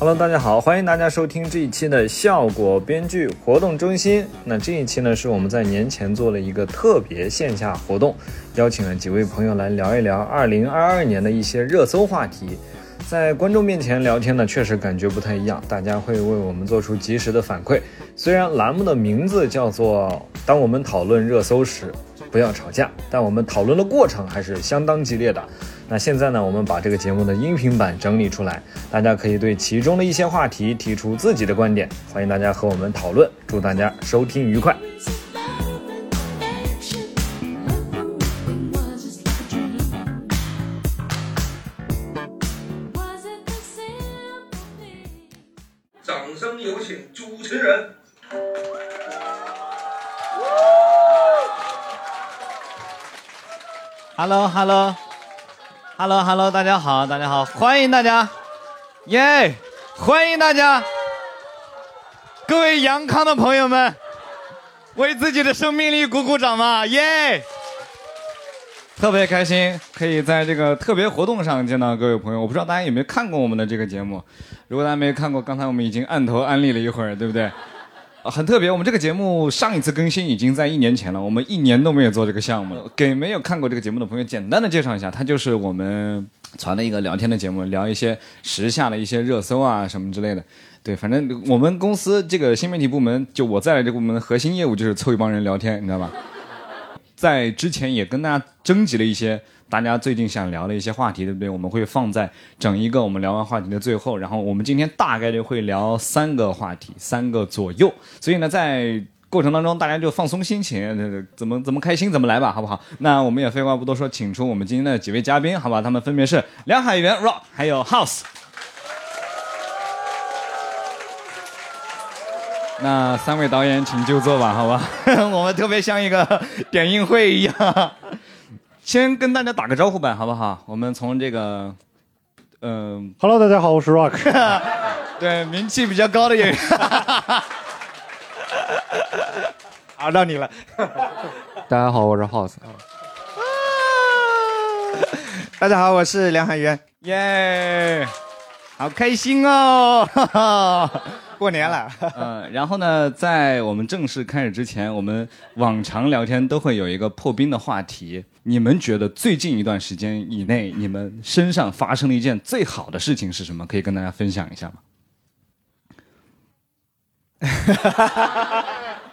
Hello，大家好，欢迎大家收听这一期的效果编剧活动中心。那这一期呢，是我们在年前做了一个特别线下活动，邀请了几位朋友来聊一聊2022年的一些热搜话题。在观众面前聊天呢，确实感觉不太一样，大家会为我们做出及时的反馈。虽然栏目的名字叫做“当我们讨论热搜时，不要吵架”，但我们讨论的过程还是相当激烈的。那现在呢，我们把这个节目的音频版整理出来，大家可以对其中的一些话题提出自己的观点，欢迎大家和我们讨论。祝大家收听愉快。掌声有请主持人。Hello，Hello，大家好，大家好，欢迎大家，耶，欢迎大家，各位阳康的朋友们，为自己的生命力鼓鼓掌嘛，耶！特别开心，可以在这个特别活动上见到各位朋友。我不知道大家有没有看过我们的这个节目，如果大家没看过，刚才我们已经按头安利了一会儿，对不对？啊，很特别。我们这个节目上一次更新已经在一年前了，我们一年都没有做这个项目了。给没有看过这个节目的朋友，简单的介绍一下，它就是我们传的一个聊天的节目，聊一些时下的一些热搜啊什么之类的。对，反正我们公司这个新媒体部门，就我在这个部门的核心业务就是凑一帮人聊天，你知道吧？在之前也跟大家征集了一些大家最近想聊的一些话题，对不对？我们会放在整一个我们聊完话题的最后，然后我们今天大概率会聊三个话题，三个左右。所以呢，在过程当中大家就放松心情，怎么怎么开心怎么来吧，好不好？那我们也废话不多说，请出我们今天的几位嘉宾，好吧？他们分别是梁海源 Rock，还有 House。那三位导演请就座吧，好吧？我们特别像一个点映会一样，先跟大家打个招呼吧，好不好？我们从这个，嗯、Hello，大家好，我是 Rock。对，名气比较高的演员，好，到你了。大家好，我是 House。大家好，我是梁海源。耶，好开心哦！过年了，嗯，然后呢，在我们正式开始之前，我们往常聊天都会有一个破冰的话题。你们觉得最近一段时间以内，你们身上发生了一件最好的事情是什么？可以跟大家分享一下吗？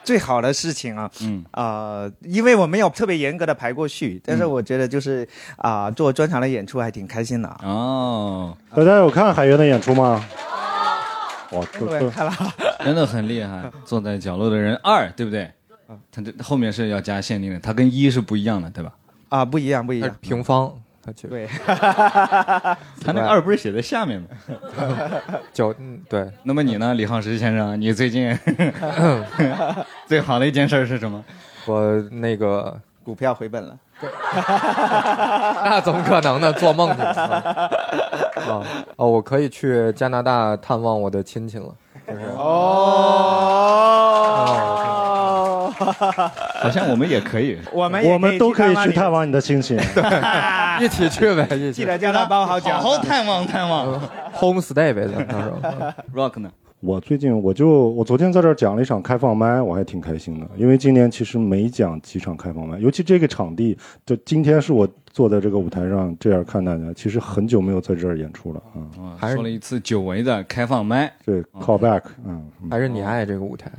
最好的事情啊，嗯呃，因为我没有特别严格的排过序，但是我觉得就是啊、做专场的演出还挺开心的啊。哦，大家有看海源的演出吗？哇，都都各位看了，真的很厉害。坐在角落的人二，对不对？他这后面是要加限定的，它跟一是不一样的，对吧？啊，不一样，不一样。平方，它就对，他那个二不是写在下面吗？就嗯对，那么你呢，李浩石先生？你最近最好的一件事是什么？我那个股票回本了。那怎么可能呢？做梦去 啊！哦，我可以去加拿大探望我的亲戚了，就是哦，好像我们也可以。我们我们都可以去探探望你的亲戚。一起去呗，一起，记起得叫他包好饺好。探望探望。home stay 呗，到时候。Rock 呢？我最近我就我昨天在这儿讲了一场开放麦，我还挺开心的，因为今年其实没讲几场开放麦，尤其这个场地，就今天是我坐在这个舞台上这样看大家，其实很久没有在这儿演出了啊。啊，还是说了一次久违的开放麦。对，call back，嗯，嗯还是你爱这个舞台。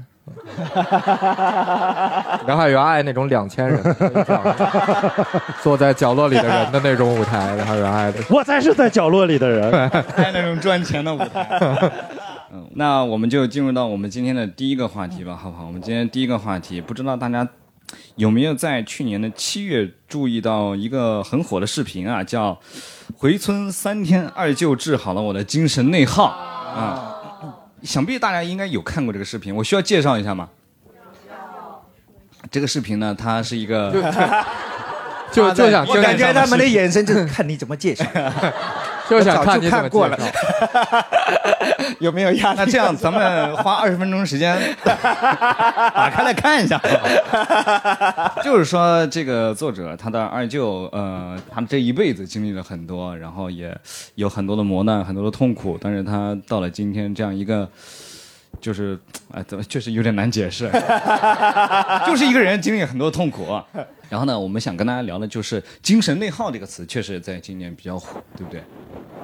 梁海源爱那种两千人 坐在角落里的人的那种舞台，梁海源爱的。我才是在角落里的人。爱那种赚钱的舞台。嗯，那我们就进入到我们今天的第一个话题吧，好不好？我们今天第一个话题，不知道大家有没有在去年的七月注意到一个很火的视频啊，叫“回村三天二舅治好了我的精神内耗”啊。想必大家应该有看过这个视频，我需要介绍一下吗？这个视频呢，它是一个就就想 我感觉他们的眼神就是看你怎么介绍。就想看你怎么就看过了介绍。有没有压力？那这样，咱们花二十分钟时间 打开来看一下。就是说，这个作者他的二舅，呃，他这一辈子经历了很多，然后也有很多的磨难，很多的痛苦，但是他到了今天这样一个。就是，哎，怎么确实有点难解释，就是一个人经历很多痛苦。然后呢，我们想跟大家聊的就是“精神内耗”这个词，确实在今年比较火，对不对？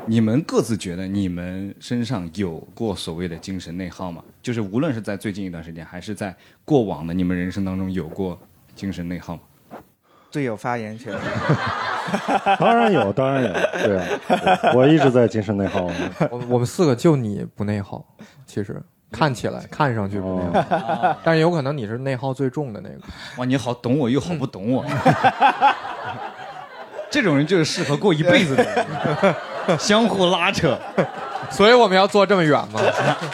你们各自觉得你们身上有过所谓的精神内耗吗？就是无论是在最近一段时间，还是在过往的你们人生当中有过精神内耗吗？最有发言权。当然有，当然有，对啊，对我一直在精神内耗。我我们四个就你不内耗，其实看起来看上去不内耗，但是有可能你是内耗最重的那个。哇，你好懂我，又好不懂我。这种人就是适合过一辈子的人，相互拉扯。所以我们要坐这么远吗？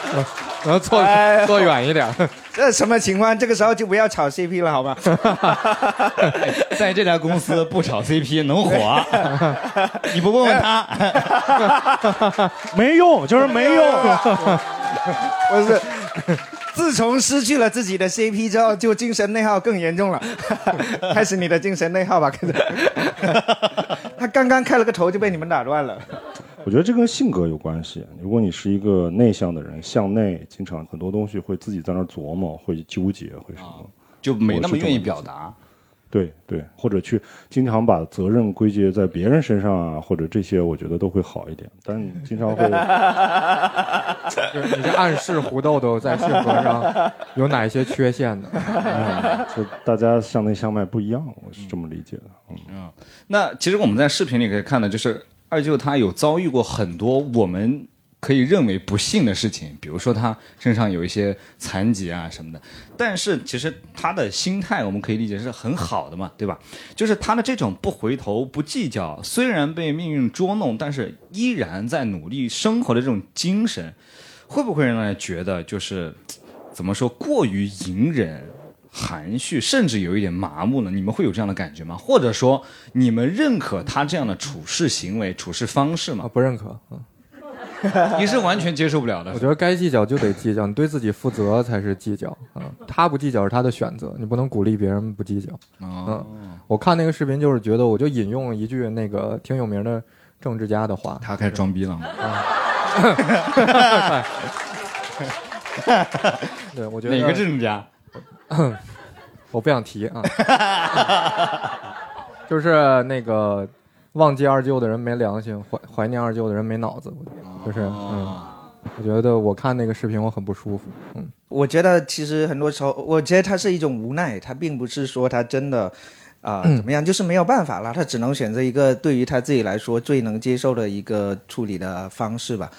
然后坐哎坐远一点。这什么情况？这个时候就不要炒 CP 了，好吗？在这家公司不炒 CP 能火？你不问问他？没用，就是没用。不是，自从失去了自己的 CP 之后，就精神内耗更严重了。开始你的精神内耗吧，开始。他刚刚开了个头就被你们打断了。我觉得这跟性格有关系。如果你是一个内向的人，向内，经常很多东西会自己在那琢磨，会纠结，会什么。就没那么愿意表达。对对，或者去经常把责任归结在别人身上啊，或者这些，我觉得都会好一点。但你经常会，就是你这暗示胡豆豆在性格上有哪一些缺陷呢？嗯就大家向内向外不一样，我是这么理解的。嗯，那其实我们在视频里可以看到，就是二舅他有遭遇过很多我们可以认为不幸的事情，比如说他身上有一些残疾啊什么的。但是其实他的心态，我们可以理解是很好的嘛，对吧？就是他的这种不回头、不计较，虽然被命运捉弄，但是依然在努力生活的这种精神，会不会让人觉得就是怎么说过于隐忍？含蓄，甚至有一点麻木呢。你们会有这样的感觉吗？或者说，你们认可他这样的处事行为、处事方式啊，吗？不认可。你是完全接受不了的我。觉得该计较就得计较，你对自己负责才是计较。嗯，他不计较是他的选择，你不能鼓励别人不计较。哦，我看那个视频就是觉得，我就引用了一句那个挺有名的政治家的话，他开始装逼了吗？对我觉得哪个政治家？我不想提啊，就是那个忘记二舅的人没良心，怀怀念二舅的人没脑子，就是嗯，我觉得我看那个视频我很不舒服，嗯，我觉得其实很多时候，我觉得他是一种无奈，他并不是说他真的。啊、怎么样？就是没有办法了，他只能选择一个对于他自己来说最能接受的一个处理的方式吧。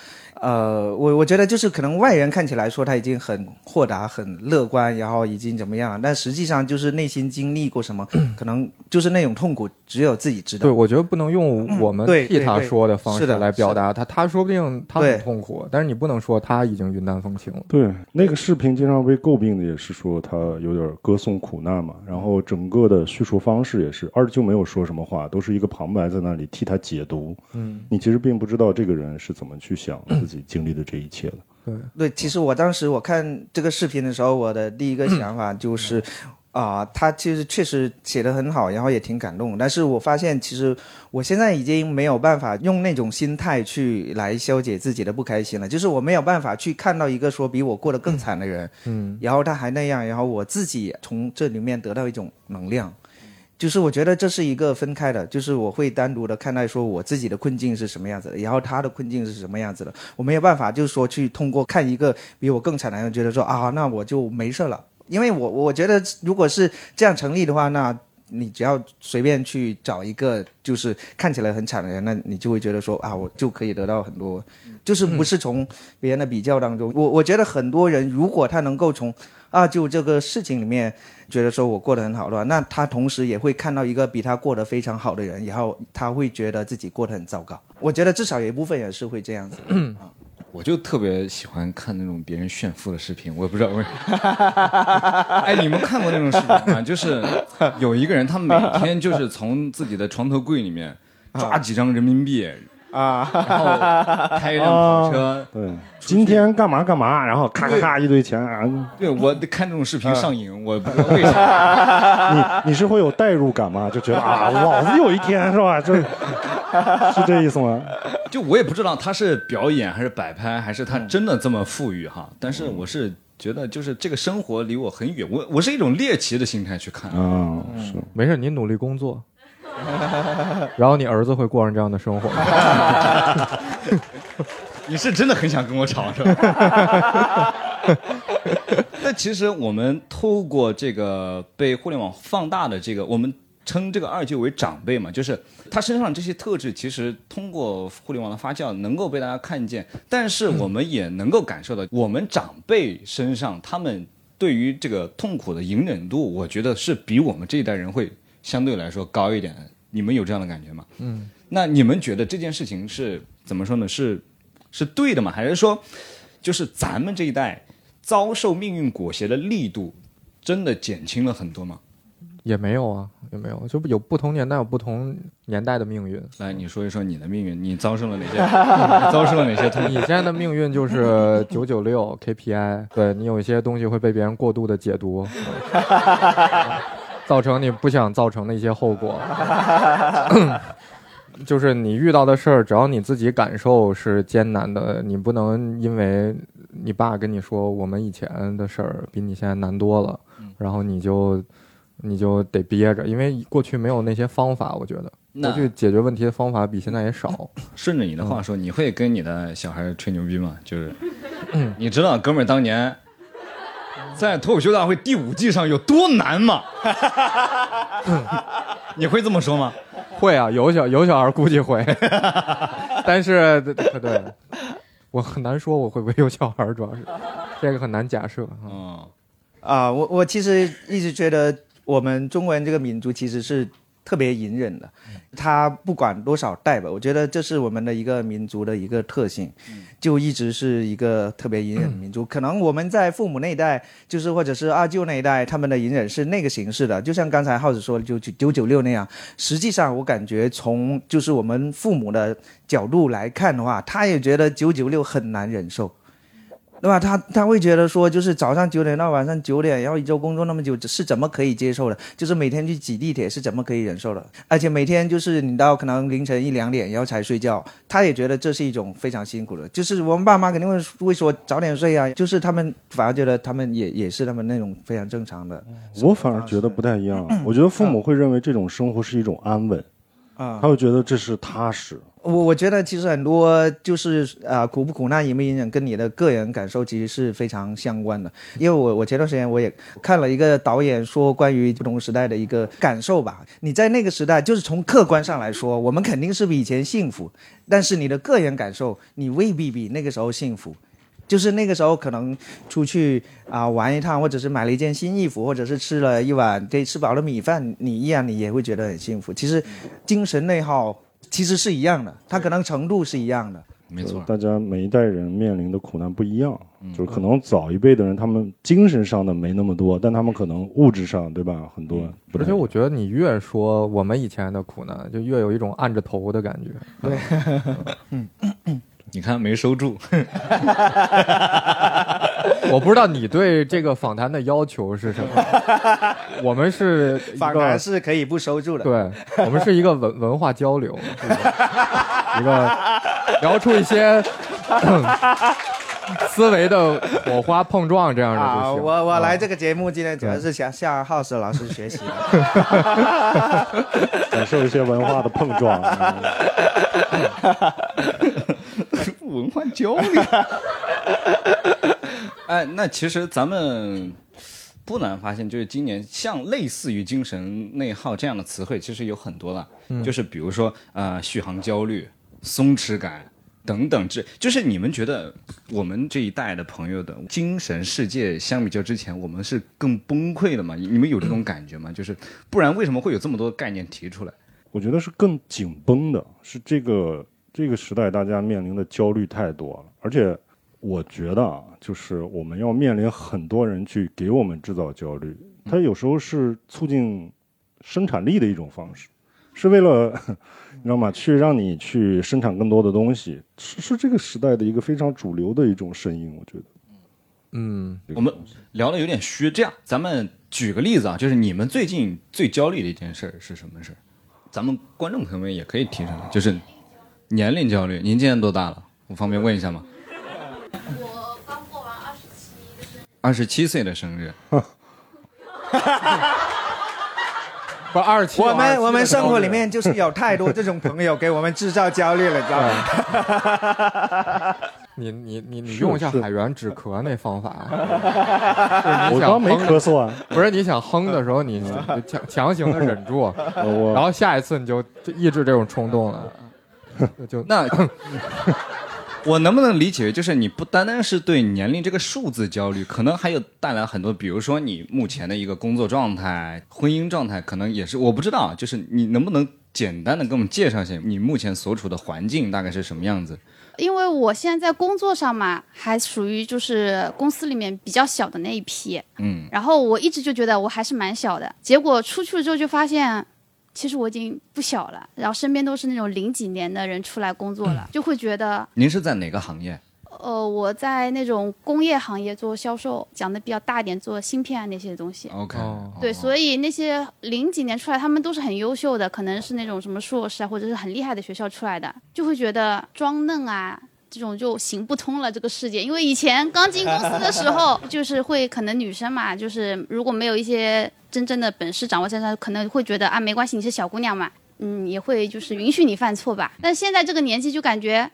呃，我我觉得就是可能外人看起来说他已经很豁达、很乐观，然后已经怎么样，但实际上就是内心经历过什么，可能就是那种痛苦，只有自己知道。对，我觉得不能用我们替他说的方式是的来表达他，他说不定他很痛苦，但是你不能说他已经云淡风轻了。对，那个视频经常被诟病的也是说他有点歌颂苦难嘛，然后整个的叙述方式也是二舅没有说什么话，都是一个旁白在那里替他解读。嗯，你其实并不知道这个人是怎么去想 自己经历的这一切了。对，对，其实我当时我看这个视频的时候，我的第一个想法就是，啊、他其实确实写的很好，然后也挺感动。但是我发现，其实我现在已经没有办法用那种心态去来消解自己的不开心了，就是我没有办法去看到一个说比我过得更惨的人，嗯，然后他还那样，然后我自己从这里面得到一种能量。就是我觉得这是一个分开的，就是我会单独的看待说我自己的困境是什么样子的，然后他的困境是什么样子的，我没有办法就是说去通过看一个比我更惨的人，觉得说啊，那我就没事了，因为我我觉得如果是这样成立的话，那你只要随便去找一个就是看起来很惨的人，那你就会觉得说啊，我就可以得到很多，就是不是从别人的比较当中，我我觉得很多人如果他能够从啊就这个事情里面觉得说我过得很好的话，那他同时也会看到一个比他过得非常好的人，然后他会觉得自己过得很糟糕。我觉得至少有一部分人是会这样子的。我就特别喜欢看那种别人炫富的视频，我也不知道为什么。哎，你们看过那种视频吗？就是有一个人，他每天就是从自己的床头柜里面抓几张人民币，啊，然后开一辆跑车。对，今天干嘛干嘛，然后咔咔咔一堆钱啊！对我看这种视频上瘾，我不知道为 啥。你你是会有代入感吗？就觉得啊，老子有一天是吧？就是 是这意思吗？就我也不知道他是表演还是摆拍，还是他真的这么富裕哈。但是我是觉得，就是这个生活离我很远，我我是一种猎奇的心态去看。啊，是没事，你努力工作，然后你儿子会过上这样的生活。你是真的很想跟我吵是吧？那其实我们透过这个被互联网放大的这个，我们称这个二舅为长辈嘛，就是他身上这些特质，其实通过互联网的发酵能够被大家看见，但是我们也能够感受到，我们长辈身上他们对于这个痛苦的隐忍度，我觉得是比我们这一代人会相对来说高一点。你们有这样的感觉吗？嗯，那你们觉得这件事情是怎么说呢？是是对的吗？还是说，就是咱们这一代遭受命运裹挟的力度，真的减轻了很多吗？也没有啊，也没有，就有不同年代有不同年代的命运。来，你说一说你的命运，你遭受了哪些？你遭受了哪些痛苦？你现在的命运就是九九六 KPI，对你有一些东西会被别人过度的解读，造成你不想造成的一些后果。就是你遇到的事儿，只要你自己感受是艰难的，你不能因为你爸跟你说我们以前的事儿比你现在难多了，然后你就你就得憋着，因为过去没有那些方法，我觉得过去解决问题的方法比现在也少。顺着你的话说，你会跟你的小孩吹牛逼吗？就是，你知道哥们儿当年在脱口秀大会第五季上有多难吗？你会这么说吗？会啊，有小有小孩估计会，但是对对，我很难说我会不会有小孩，主要是这个很难假设。嗯嗯，啊，我我其实一直觉得我们中国人这个民族其实是特别隐忍的，他不管多少代吧，我觉得这是我们的一个民族的一个特性，就一直是一个特别隐忍的民族。可能我们在父母那一代，就是或者是二舅那一代，他们的隐忍是那个形式的，就像刚才耗子说的，就九九九六那样。实际上，我感觉从就是我们父母的角度来看的话，他也觉得九九六很难忍受。对吧？他他会觉得说，就是早上九点到晚上九点，然后一周工作那么久，是怎么可以接受的？就是每天去挤地铁是怎么可以忍受的？而且每天就是你到可能凌晨一两点，然后才睡觉，他也觉得这是一种非常辛苦的。就是我们爸妈肯定会会说早点睡啊，就是他们反而觉得他们也也是他们那种非常正常的。我反而觉得不太一样。我觉得父母会认为这种生活是一种安稳，啊他会觉得这是踏实。我我觉得其实很多就是啊、苦不苦难隐不隐忍，跟你的个人感受其实是非常相关的。因为我我前段时间我也看了一个导演说关于不同时代的一个感受吧。你在那个时代，就是从客观上来说，我们肯定是比以前幸福，但是你的个人感受，你未必比那个时候幸福。就是那个时候可能出去啊、玩一趟，或者是买了一件新衣服，或者是吃了一碗可以吃饱的米饭，你依然你也会觉得很幸福。其实精神内耗其实是一样的，它可能程度是一样的。没错。大家每一代人面临的苦难不一样，就是可能早一辈的人，他们精神上的没那么多，但他们可能物质上，对吧？很多而且我觉得你越说我们以前的苦难，就越有一种按着头的感觉。你看没收住，我不知道你对这个访谈的要求是什么。我们是一反而个，是可以不收住的。对我们是一个文文化交流，是一个一个聊出一些 思维的火花碰撞这样的啊，就行。我我来啊这个节目今天主要是想向浩斯老师学习的。感受一些文化的碰撞。文化交流。哎，那其实咱们不难发现，就是今年像类似于精神内耗这样的词汇，其实有很多了。就是比如说呃，续航焦虑、松弛感等等，这就是你们觉得我们这一代的朋友的精神世界，相比较之前，我们是更崩溃的吗？你们有这种感觉吗？就是不然为什么会有这么多概念提出来？我觉得是更紧绷的，是这个这个时代大家面临的焦虑太多了，而且我觉得啊，就是我们要面临很多人去给我们制造焦虑，它有时候是促进生产力的一种方式。是为了你知道吗？去让你去生产更多的东西，是是这个时代的一个非常主流的一种声音，我觉得。嗯，我们聊的有点虚，这样咱们举个例子啊，就是你们最近最焦虑的一件事儿是什么事儿？咱们观众朋友们也可以提上来，就是年龄焦虑。您今年多大了？我方便问一下吗？我刚过完二十七的生日，二十七岁的生日，不二十七，我们我们生活里面就是有太多这种朋友给我们制造焦虑了，你知道吗？你你你你用一下海源止咳那方法，就是你想我刚没咳嗽啊，不是你想哼的时候，你你强强行的忍住，然后下一次你就就抑制这种冲动了，就那 我能不能理解，就是你不单单是对年龄这个数字焦虑，可能还有带来很多，比如说你目前的一个工作状态、婚姻状态，可能也是我不知道，就是你能不能简单的给我们介绍一下你目前所处的环境大概是什么样子？因为我现在在工作上嘛，还属于就是公司里面比较小的那一批，嗯，然后我一直就觉得我还是蛮小的，结果出去了之后就发现，其实我已经不小了，然后身边都是那种零几年的人出来工作了，就会觉得，您是在哪个行业？呃，我在那种工业行业做销售，讲的比较大一点，做芯片啊那些东西。OK，、哦对，所以那些零几年出来，他们都是很优秀的，可能是那种什么硕士啊，或者是很厉害的学校出来的，就会觉得装嫩啊。这种就行不通了，这个世界，因为以前刚进公司的时候，就是会可能女生嘛，就是如果没有一些真正的本事掌握在她，可能会觉得啊没关系，你是小姑娘嘛，嗯，也会就是允许你犯错吧。但现在这个年纪就感觉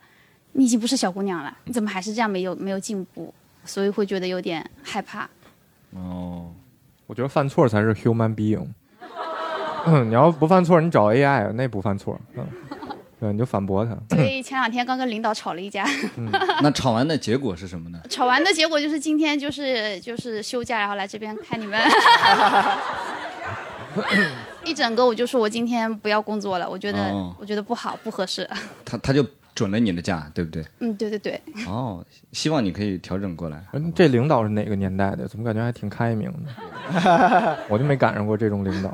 你已经不是小姑娘了，你怎么还是这样没有没有进步，所以会觉得有点害怕。哦，我觉得犯错才是 human being。嗯，你要不犯错，你找 AI 那不犯错，嗯，对，你就反驳他。所以前两天刚跟领导吵了一架，那吵完的结果是什么呢？吵完的结果就是今天就是就是休假，然后来这边看你们。一整个我就说我今天不要工作了，我觉得、哦我觉得不好不合适。他他就准了你的假，对不对？嗯，对对对，哦，希望你可以调整过来。嗯这领导是哪个年代的？怎么感觉还挺开明的？我就没赶上过这种领导。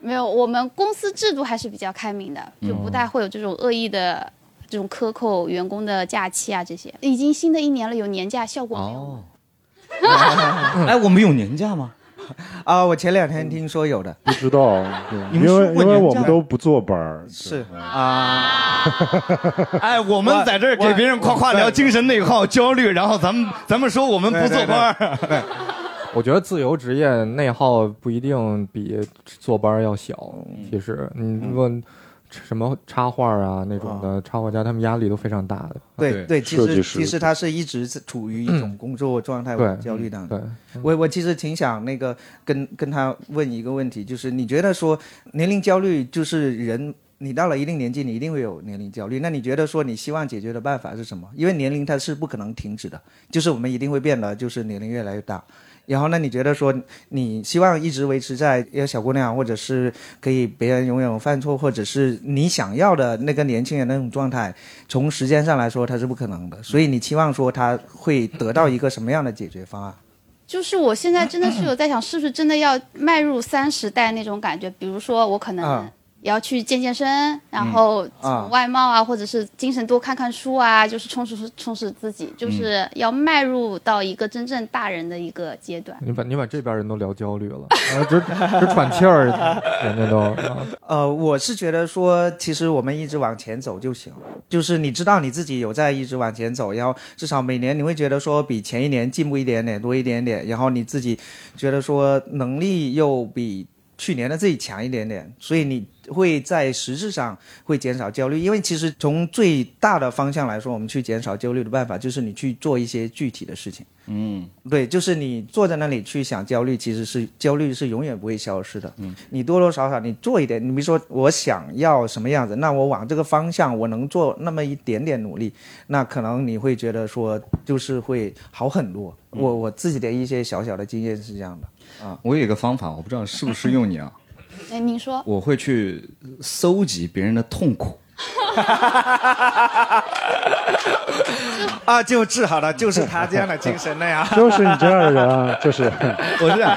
没有，我们公司制度还是比较开明的，就不太会有这种恶意的这种克扣员工的假期啊这些。已经新的一年了，有年假效果没有？哦，哎，我们有年假吗？啊，我前两天听说有的，不知道，对 因为因为我们都不坐班儿，是啊，哎，我们在这儿给别人夸夸聊精神内耗、焦虑，然后咱们咱们说我们不坐班儿。我觉得自由职业内耗不一定比坐班儿要小。其实你问什么插画啊那种的插画家，他们压力都非常大的。对对对，其实其实他是一直是处于一种工作状态焦虑当中。对，我我其实挺想那个跟跟他问一个问题，就是你觉得说年龄焦虑就是人，你到了一定年纪，你一定会有年龄焦虑。那你觉得说你希望解决的办法是什么？因为年龄它是不可能停止的，就是我们一定会变得就是年龄越来越大。然后呢，你觉得说你希望一直维持在一个小姑娘，或者是可以别人永远有犯错，或者是你想要的那个年轻人那种状态，从时间上来说它是不可能的。所以你期望说他会得到一个什么样的解决方案？就是我现在真的是有在想，是不是真的要迈入三十代那种感觉？比如说，我可能啊也要去健健身，然后啊从外貌啊，或者是精神多看看书啊，就是充实充实自己，就是要迈入到一个真正大人的一个阶段。你把你把这边人都聊焦虑了，啊，只只喘气儿，人家都。啊呃，我是觉得说，其实我们一直往前走就行。就是你知道你自己有在一直往前走，然后至少每年你会觉得说比前一年进步一点点，多一点点，然后你自己觉得说能力又比去年的自己强一点点，所以你会在实质上会减少焦虑。因为其实从最大的方向来说，我们去减少焦虑的办法就是你去做一些具体的事情。嗯，对，就是你坐在那里去想焦虑，其实是焦虑是永远不会消失的。嗯，你多多少少你做一点，你比如说我想要什么样子，那我往这个方向我能做那么一点点努力，那可能你会觉得说就是会好很多。我我自己的一些小小的经验是这样的啊。我有一个方法，我不知道适不适用你啊。哎，您说，我会去搜集别人的痛苦，啊，就治好了，就是他这样的精神的呀。就是你这样的人啊，就是。我是这样，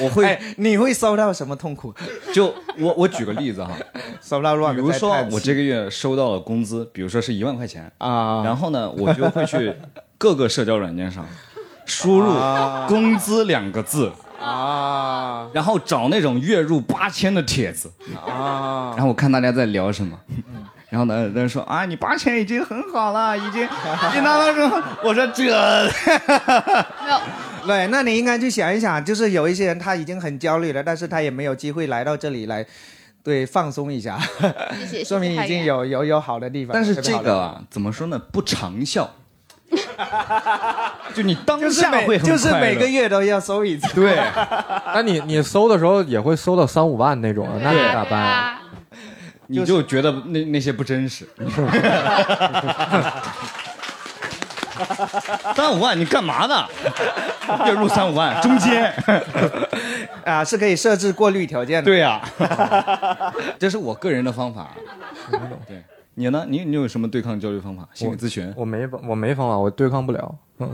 我会哎，你会收到什么痛苦？就我我举个例子哈，收到乱比如说我这个月收到了工资，比如说是一万块钱，啊，然后呢，我就会去各个社交软件上输入“工资”两个字，啊然后找那种月入八千的帖子，啊，然后我看大家在聊什么。然后呢，人说啊，你八千已经很好了，已经，已经拿到什么？我说这，没有，对，那你应该去想一想，就是有一些人他已经很焦虑了，但是他也没有机会来到这里来，对，放松一下，谢谢，说明已经有有有好的地方。但是这个啊，怎么说呢？不长效。就你当就是下会每很快乐就是每个月都要搜一次。对，那你你搜的时候也会搜到三五万那种啊，那你咋办啊？啊，你就觉得那那些不真实。三五万，你干嘛呢？月入三五万，中间。啊，是可以设置过滤条件的。对呀、这是我个人的方法。对，你呢？你你有什么对抗焦虑方法？心理咨询，我没我没方法，我对抗不了。嗯，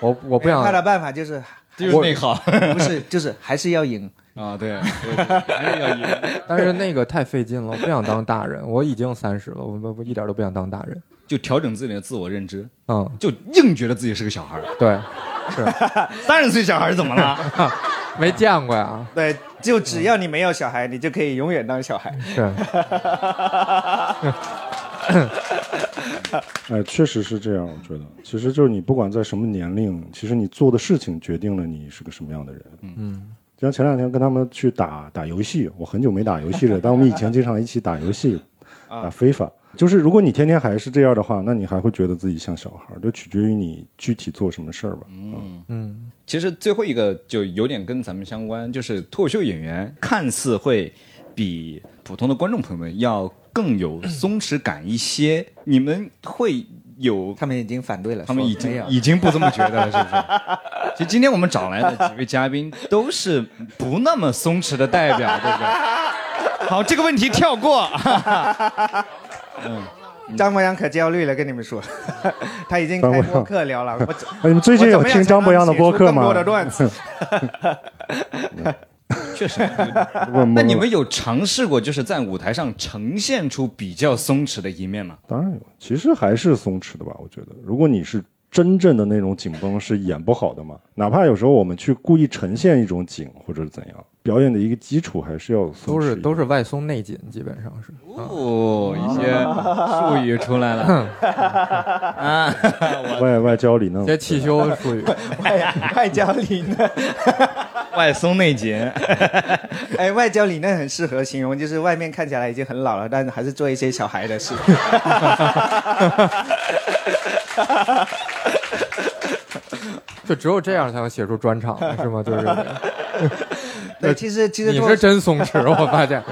我我不想他的办法就是就是内耗不是就是还是要赢。啊！对，还是要赢。但是那个太费劲了，我不想当大人。我已经三十了，我我我一点都不想当大人。就调整自己的自我认知，嗯，就硬觉得自己是个小孩儿。对，是三十岁小孩怎么了？没见过呀。对，就只要你没有小孩，你就可以永远当小孩。是，哎，确实是这样。我觉得，其实就是你不管在什么年龄，其实你做的事情决定了你是个什么样的人。嗯，就像前两天跟他们去打打游戏，我很久没打游戏了，但我们以前经常一起打游戏，打非法。就是如果你天天还是这样的话，那你还会觉得自己像小孩儿，就取决于你具体做什么事儿吧。嗯嗯，其实最后一个就有点跟咱们相关，就是脱口秀演员看似会比普通的观众朋友们要更有松弛感一些，你们会有？他们已经反对了，他们已经已经不这么觉得了，是不是？其实今天我们找来的几位嘉宾都是不那么松弛的代表，对不对？好，这个问题跳过。嗯 张博洋可焦虑了，跟你们说，他已经开播客聊了。我哎，你们最近有听张博洋的播客吗？更多的段子。确实。不那你们有尝试过，就是在舞台上呈现出比较松弛的一面吗？当然有，其实还是松弛的吧。我觉得，如果你是真正的那种紧绷，是演不好的嘛。哪怕有时候我们去故意呈现一种紧或者是怎样，表演的一个基础还是要松都是都是外松内紧，基本上是。哦，一些术语出来了 啊！外外焦里嫩一。些汽修术语。外外焦里嫩，外松内紧，哎，外焦里嫩很适合形容，就是外面看起来已经很老了，但是还是做一些小孩的事。就只有这样才能写出专场，是吗？就是对，其实其实你脱是真松弛，我发现。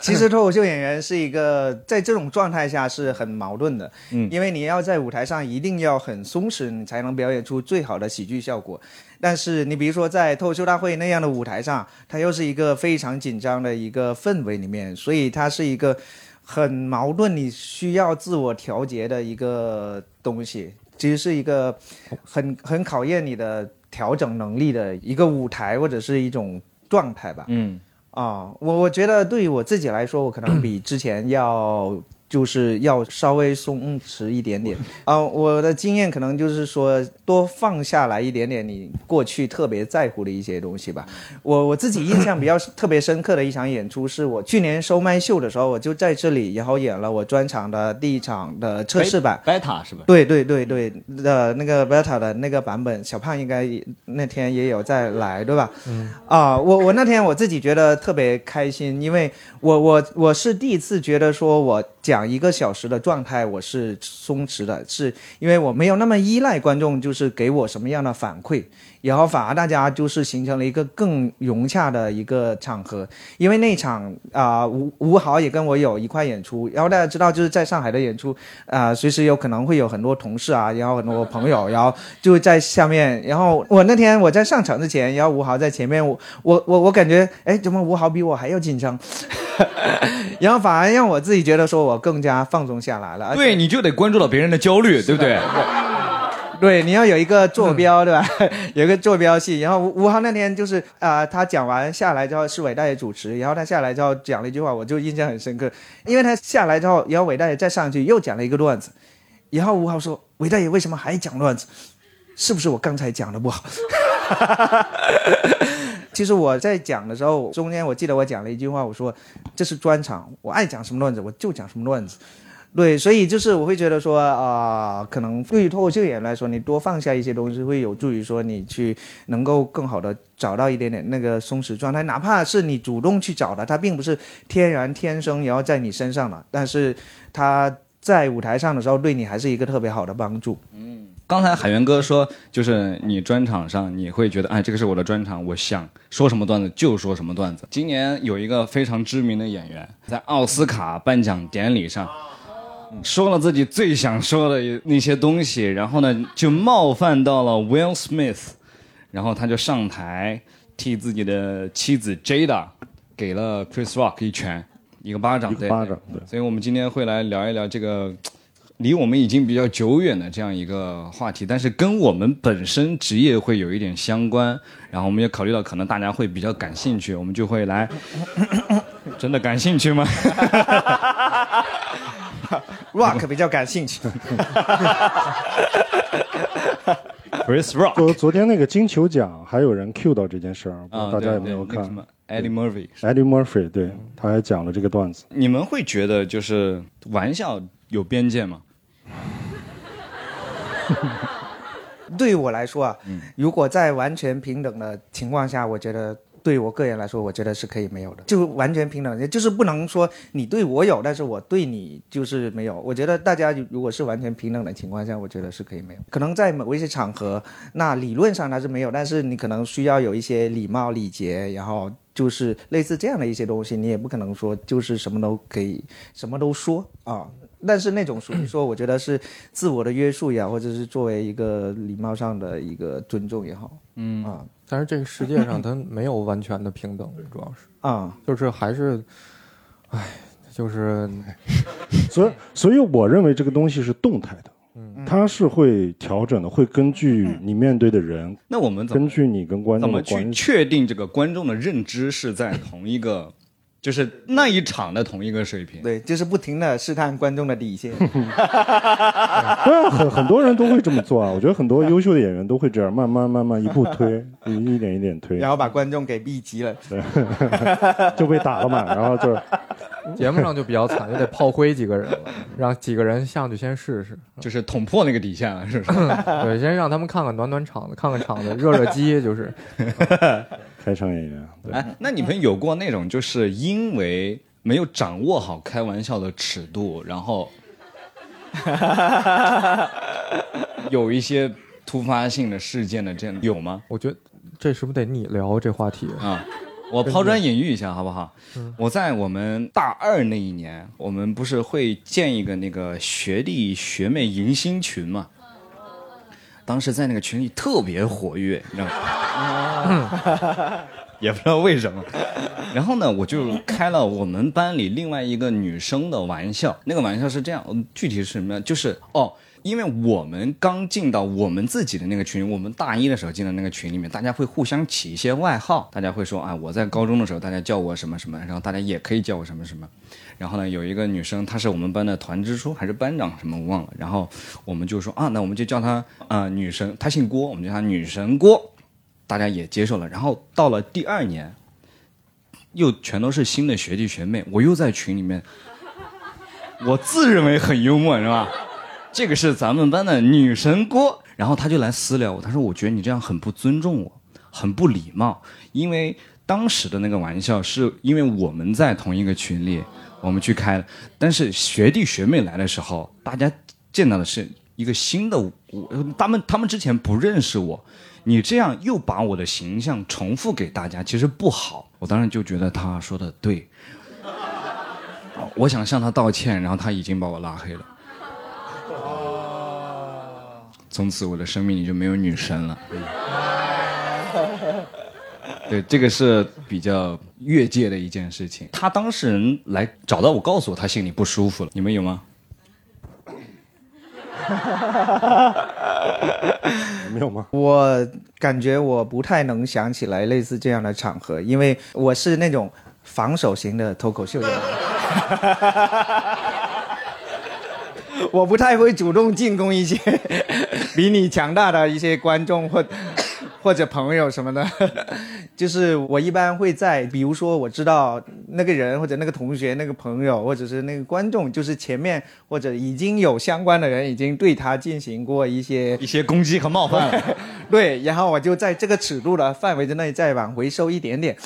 其实脱口秀演员是一个在这种状态下是很矛盾的，嗯因为你要在舞台上一定要很松弛，你才能表演出最好的喜剧效果。但是你比如说在脱口秀大会那样的舞台上，它又是一个非常紧张的一个氛围里面，所以它是一个很矛盾，你需要自我调节的一个东西，其实是一个很很考验你的调整能力的一个舞台或者是一种状态吧。嗯，啊，我我觉得对于我自己来说，我可能比之前要就是要稍微松弛一点点啊。我的经验可能就是说，多放下来一点点你过去特别在乎的一些东西吧。我我自己印象比较特别深刻的一场演出，是我去年收麦秀的时候，我就在这里，然后演了我专场的第一场的测试版。贝塔是吧？对对对对呃那个 beta 的那个版本，小胖应该那天也有再来，对吧？嗯。啊，我我那天我自己觉得特别开心，因为我我我是第一次觉得说我讲一个小时的状态我是松弛的，是因为我没有那么依赖观众，就是给我什么样的反馈，然后反而大家就是形成了一个更融洽的一个场合。因为那场啊、吴吴豪也跟我有一块演出，然后大家知道就是在上海的演出啊、随时有可能会有很多同事啊，然后很多朋友，然后就在下面。然后我那天我在上场之前，然后吴豪在前面，我我我我感觉，哎，怎么吴豪比我还要紧张？然后反而让我自己觉得说我更加放松下来了。对，你就得关注到别人的焦虑，对不对？对，你要有一个坐标，对吧？有一个坐标系。然后吴吴昊那天就是啊、呃他讲完下来之后是伟大爷主持，然后他下来之后讲了一句话，我就印象很深刻，因为他下来之后，然后伟大爷再上去又讲了一个段子，然后吴昊说：“伟大爷为什么还讲段子？是不是我刚才讲的不好？”其实我在讲的时候，中间我记得我讲了一句话，我说这是专场，我爱讲什么段子我就讲什么段子。对，所以就是我会觉得说啊、可能对于脱口秀演员来说，你多放下一些东西，会有助于说你去能够更好的找到一点点那个松弛状态，哪怕是你主动去找的，它并不是天然天生然后在你身上的，但是它在舞台上的时候对你还是一个特别好的帮助。嗯刚才海源哥说，就是你专场上你会觉得，哎，这个是我的专场，我想说什么段子就说什么段子。今年有一个非常知名的演员，在奥斯卡颁奖典礼上。说了自己最想说的那些东西，然后呢，就冒犯到了 Will Smith，然后他就上台替自己的妻子 Jada 给了 Chris Rock 一拳，一个巴掌，一个对巴掌对所以我们今天会来聊一聊这个离我们已经比较久远的这样一个话题，但是跟我们本身职业会有一点相关。然后我们也考虑到可能大家会比较感兴趣，我们就会来。真的感兴趣吗？Rock 比较感兴趣。Chris Rock 昨昨天那个金球奖还有人 Q 到这件事儿，不知道啊，大家对有没有看对那个什么 Eddie Murphy，？Eddie Murphy 对，他还讲了这个段子。你们会觉得就是玩笑有边界吗？对于我来说啊，如果在完全平等的情况下，我觉得对我个人来说，我觉得是可以没有的，就完全平等，也就是不能说你对我有，但是我对你就是没有。我觉得大家如果是完全平等的情况下，我觉得是可以没有。可能在某一些场合，那理论上它是没有，但是你可能需要有一些礼貌礼节，然后就是类似这样的一些东西，你也不可能说就是什么都可以，什么都说啊。但是那种属于 说，我觉得是自我的约束也好，或者是作为一个礼貌上的一个尊重也好，嗯啊。但是这个世界上它没有完全的平等，主要是。啊，就是还是，唉，就是所以，所以我认为这个东西是动态的，嗯。它是会调整的，会根据你面对的人，那我们怎么根据你跟观怎么去。确定这个观众的认知是在同一个，就是那一场的同一个水平？对，就是不停的试探观众的底线。对啊，很很多人都会这么做啊。我觉得很多优秀的演员都会这样，慢慢慢慢一步推，一 一点一点推，然后把观众给逼急了。就被打了嘛。然后就节目上就比较惨，就得炮灰几个人了，让几个人上去先试试，就是捅破那个底线了，是不是？对，先让他们看看暖暖场子，看看场子，热热机，就是开场演员，对，哎，那你们有过那种就是因为没有掌握好开玩笑的尺度，然后 有一些突发性的事件的这样有吗？我觉得这是不是得你聊这话题？啊，我抛砖引玉一下好不好？我在我们大二那一年，我们不是会建一个那个学弟学妹迎新群嘛？当时在那个群里特别活跃，你知道吗？也不知道为什么。然后呢，我就开了我们班里另外一个女生的玩笑。那个玩笑是这样，具体是什么呢？就是哦，因为我们刚进到我们自己的那个群，我们大一的时候进到那个群里面，大家会互相起一些外号，大家会说啊，我在高中的时候大家叫我什么什么，然后大家也可以叫我什么什么。然后呢，有一个女生，她是我们班的团支书还是班长什么我忘了。然后我们就说啊，那我们就叫她啊、女神，她姓郭，我们叫她女神郭，大家也接受了。然后到了第二年，又全都是新的学弟学妹，我又在群里面，我自认为很幽默，是吧？这个是咱们班的女神郭，然后她就来私聊我，她说我觉得你这样很不尊重我，很不礼貌，因为当时的那个玩笑是因为我们在同一个群里，我们去开了，但是学弟学妹来的时候，大家见到的是一个新的我，他们他们之前不认识我，你这样又把我的形象重复给大家，其实不好。我当时就觉得他说的对，我想向他道歉，然后他已经把我拉黑了。从此我的生命里就没有女神了。对，这个是比较越界的一件事情。他当事人来找到我，告诉我他心里不舒服了，你们有吗？没有吗？我感觉我不太能想起来类似这样的场合，因为我是那种防守型的脱口秀演员。我不太会主动进攻一些比你强大的一些观众或或者朋友什么的，就是我一般会在，比如说我知道那个人或者那个同学、那个朋友或者是那个观众，就是前面或者已经有相关的人已经对他进行过一些一些攻击和冒犯了。对，然后我就在这个尺度的范围之内再往回收一点点，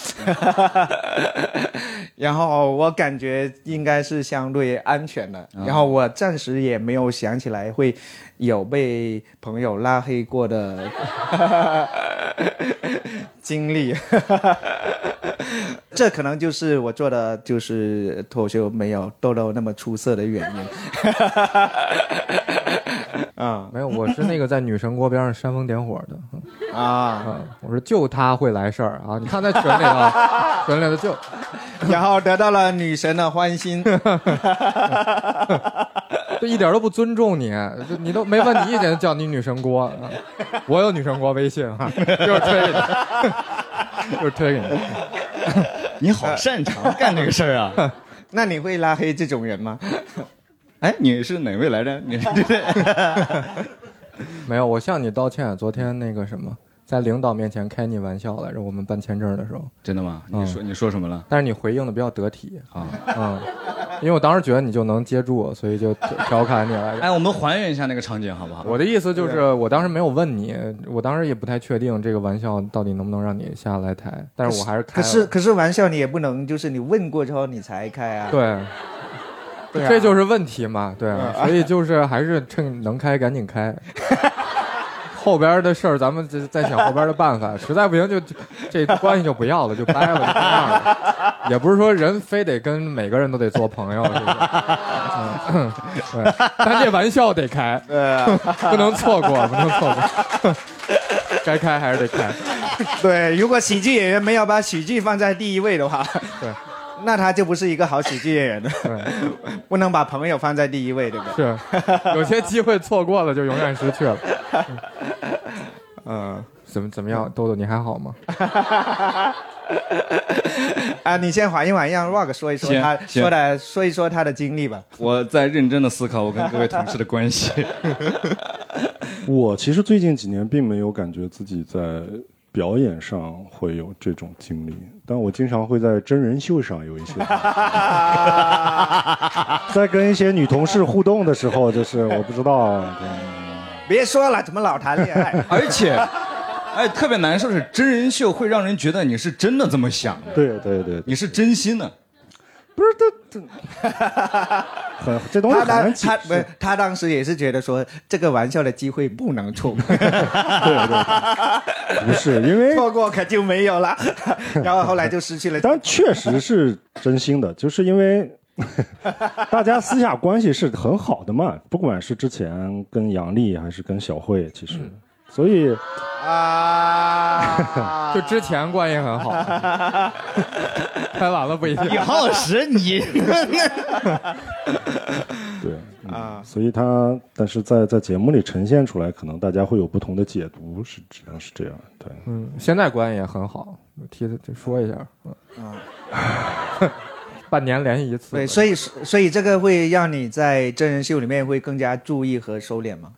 然后我感觉应该是相对安全的。然后我暂时也没有想起来会有被朋友拉黑过的 经历，这可能就是我做的就是脱口秀没有豆豆那么出色的原因。啊 没有，我是那个在女神锅边上煽风点火的。啊！啊，我说就他会来事儿啊！你看在群里头，群里的就然后得到了女神的欢心。就一点都不尊重你，就你都没问你意见就叫你女神锅，啊我有女神锅微信哈，就是推给你，就是推给你。你好擅长干这个事儿啊！那你会拉黑这种人吗？哎，你是哪位来着？你是没有，我向你道歉。昨天那个什么，在领导面前开你玩笑来着，我们办签证的时候，真的吗？嗯你说你说什么了？但是你回应的比较得体，啊，嗯，因为我当时觉得你就能接住，所以就调侃你来着。哎，我们还原一下那个场景好不好？我的意思就是，我当时没有问你，我当时也不太确定这个玩笑到底能不能让你下来台，但是我还是开了。可是可是玩笑你也不能就是你问过之后你才开啊。对，对啊这就是问题嘛，对，所以就是还是趁能开赶紧开。后边的事儿咱们再再想后边的办法，实在不行就就这关系就不要了，就掰了，就这样了。也不是说人非得跟每个人都得做朋友，是不是？嗯，对，但这玩笑得开，不能错过，不能错过。该开还是得开。对，如果喜剧演员没有把喜剧放在第一位的话，对，那他就不是一个好喜剧演员了。对，不能把朋友放在第一位，对不对？是，有些机会错过了就永远失去了。嗯，怎么怎么样，豆豆你还好吗？啊，你先缓一缓，让 Rock 说一说他行说的说一说他的经历吧。我在认真的思考我跟各位同事的关系。我其实最近几年并没有感觉自己在表演上会有这种经历，但我经常会在真人秀上有一些，在跟一些女同事互动的时候，就是我不知道，对别说了，怎么老谈恋爱？而且，哎，特别难受是，真人秀会让人觉得你是真的这么想的，对对对，你是真心的。不是这这 很这东西他很难他不是，他当时也是觉得说这个玩笑的机会不能错过，对对，不是因为错过可就没有了。然后后来就失去了。但确实是真心的，就是因为 大家私下关系是很好的嘛，不管是之前跟杨丽还是跟小慧，其实，所以啊，就之前关系很好，拍完了不一定。李浩石，你。对啊，所以他但是在在节目里呈现出来，可能大家会有不同的解读，是只能是这样，对。嗯，现在关系也很好，替他说一下。嗯，半年联系一次。对，所以所以这个会让你在真人秀里面会更加注意和收敛吗？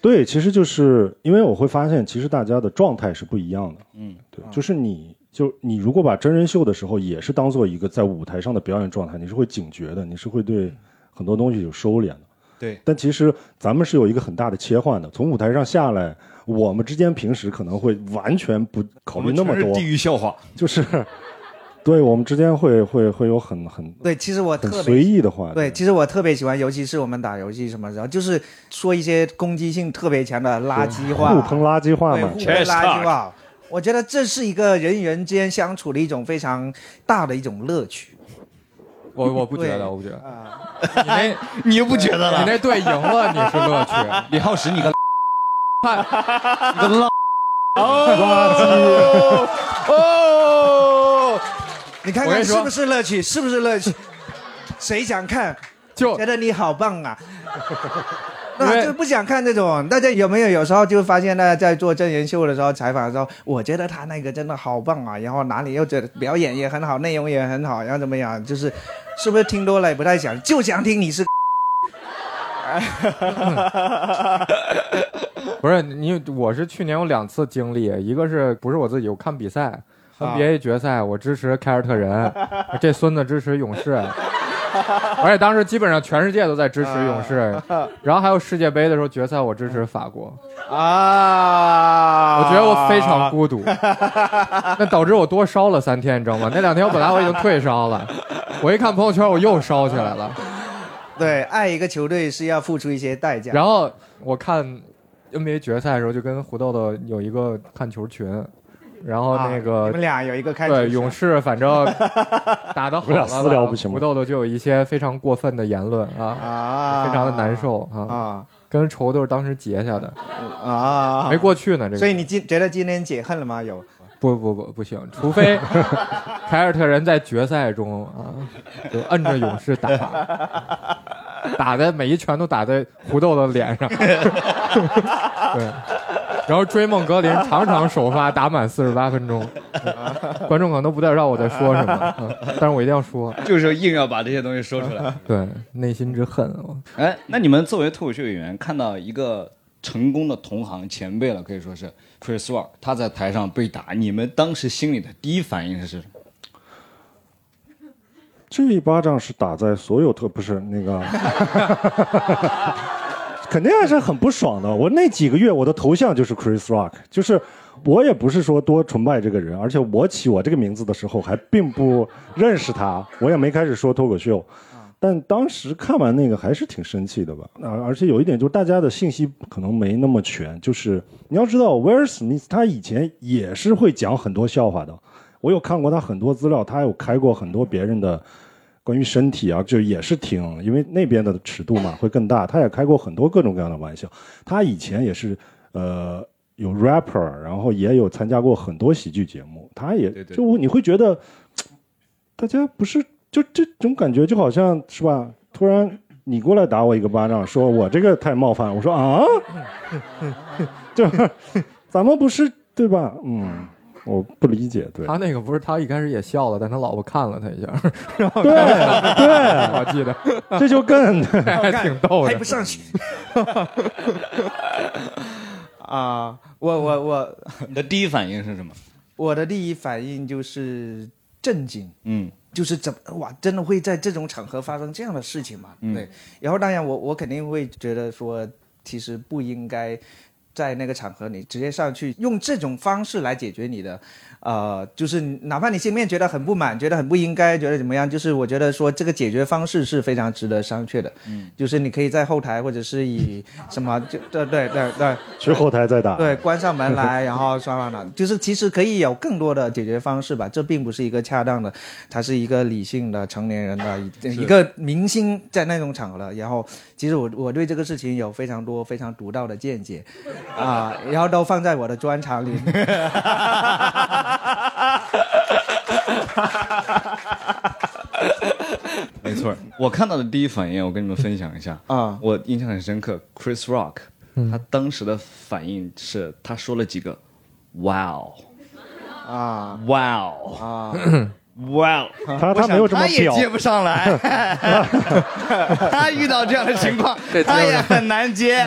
对，其实就是因为我会发现，其实大家的状态是不一样的。嗯，对，就是你就你如果把真人秀的时候也是当做一个在舞台上的表演状态，你是会警觉的，你是会对很多东西有收敛的。对，但其实咱们是有一个很大的切换的，从舞台上下来，我们之间平时可能会完全不考虑那么多地狱笑话。就是对我们之间会会会有很很对，其实我很特别随意的话。对，其实我特别喜欢，尤其是我们打游戏什么时候，就是说一些攻击性特别强的垃圾话，互喷垃圾话，嘛互，喷垃圾话。我觉得这是一个人与人之间相处的一种非常大的一种乐趣。我我不觉得，我不觉得。啊，你那 你又不觉得了你？那队赢了，你是乐趣。李浩石，你个看你个垃，哦哦，你看我跟你说看是不是乐趣？是不是乐趣？谁想看？就觉得你好棒啊！那就不想看这种。大家有没有有时候就发现大家在做真人秀的时候采访的时候，我觉得他那个真的好棒啊，然后哪里又觉得表演也很好，内容也很好，然后怎么样？就是是不是听多了也不太想，就想听你是。不是你，我是去年有两次经历，一个是不是我自己，我看比赛，NBA 决赛，我支持凯尔特人，这孙子支持勇士，而且当时基本上全世界都在支持勇士，然后还有世界杯的时候决赛，我支持法国，啊我觉得我非常孤独，那导致我多烧了三天，你知道吗？那两天我本来我已经退烧了，我一看朋友圈我又烧起来了，对，爱一个球队是要付出一些代价。然后我看 NBA 决赛的时候，就跟胡豆豆有一个看球群，然后那个、啊你们俩有一个开对勇士，反正打得好我俩了，私聊不行吗？胡豆豆就有一些非常过分的言论啊，啊，非常的难受啊，啊。跟仇都是当时结下的，啊，没过去呢。这个，所以你今觉得今天解恨了吗？有。不不不不行，除非 凯尔特人在决赛中啊，就摁着勇士打，打的每一拳都打在胡豆的脸上，对。然后追梦格林场场首发打满四十八分钟，观众可能都不太知道我在说什么，嗯但是我一定要说，就是硬要把这些东西说出来。对内心之恨，我哎，那你们作为脱口秀演员，看到一个成功的同行前辈了，可以说是 Chris Rock，他在台上被打，你们当时心里的第一反应是什么？这一巴掌是打在所有特不是那个，肯定还是很不爽的。我那几个月我的头像就是 Chris Rock，就是我也不是说多崇拜这个人，而且我起我这个名字的时候还并不认识他，我也没开始说脱口秀。但当时看完那个还是挺生气的吧，而而且有一点就是大家的信息可能没那么全，就是你要知道威尔史密斯他以前也是会讲很多笑话的，我有看过他很多资料，他有开过很多别人的关于身体啊，就也是挺，因为那边的尺度嘛会更大，他也开过很多各种各样的玩笑。他以前也是呃有 rapper，然后也有参加过很多喜剧节目，他也就你会觉得大家不是就这种感觉，就好像是吧？突然你过来打我一个巴掌，说我这个太冒犯，我说啊，就 咱们不是对吧？嗯，我不理解，对。他那个不是他一开始也笑了，但他老婆看了他一下，然后对对，我记得这就更 还挺逗的还不。上去。啊，我我我你的第一反应是什么？我的第一反应就是震惊，嗯，就是怎么哇，真的会在这种场合发生这样的事情吗？嗯对。然后当然我我肯定会觉得说，其实不应该在那个场合你直接上去用这种方式来解决你的，呃，就是哪怕你心里面觉得很不满，觉得很不应该，觉得怎么样，就是我觉得说这个解决方式是非常值得商榷的。嗯，就是你可以在后台或者是以什么就对对对对。去后台再打。对，关上门来，然后刷完了，就是其实可以有更多的解决方式吧。这并不是一个恰当的，他是一个理性的成年人的一一个明星在那种场合，然后其实我我对这个事情有非常多非常独到的见解，啊、然后都放在我的专场里。没错。我看到的第一反应，我跟你们分享一下啊我印象很深刻。Chris Rock，、他当时的反应是，他说了几个 “wow”。啊，“Wow”！啊！哇哦！他他没有这么表，他也接不上来，他遇到这样的情况，他也很难接。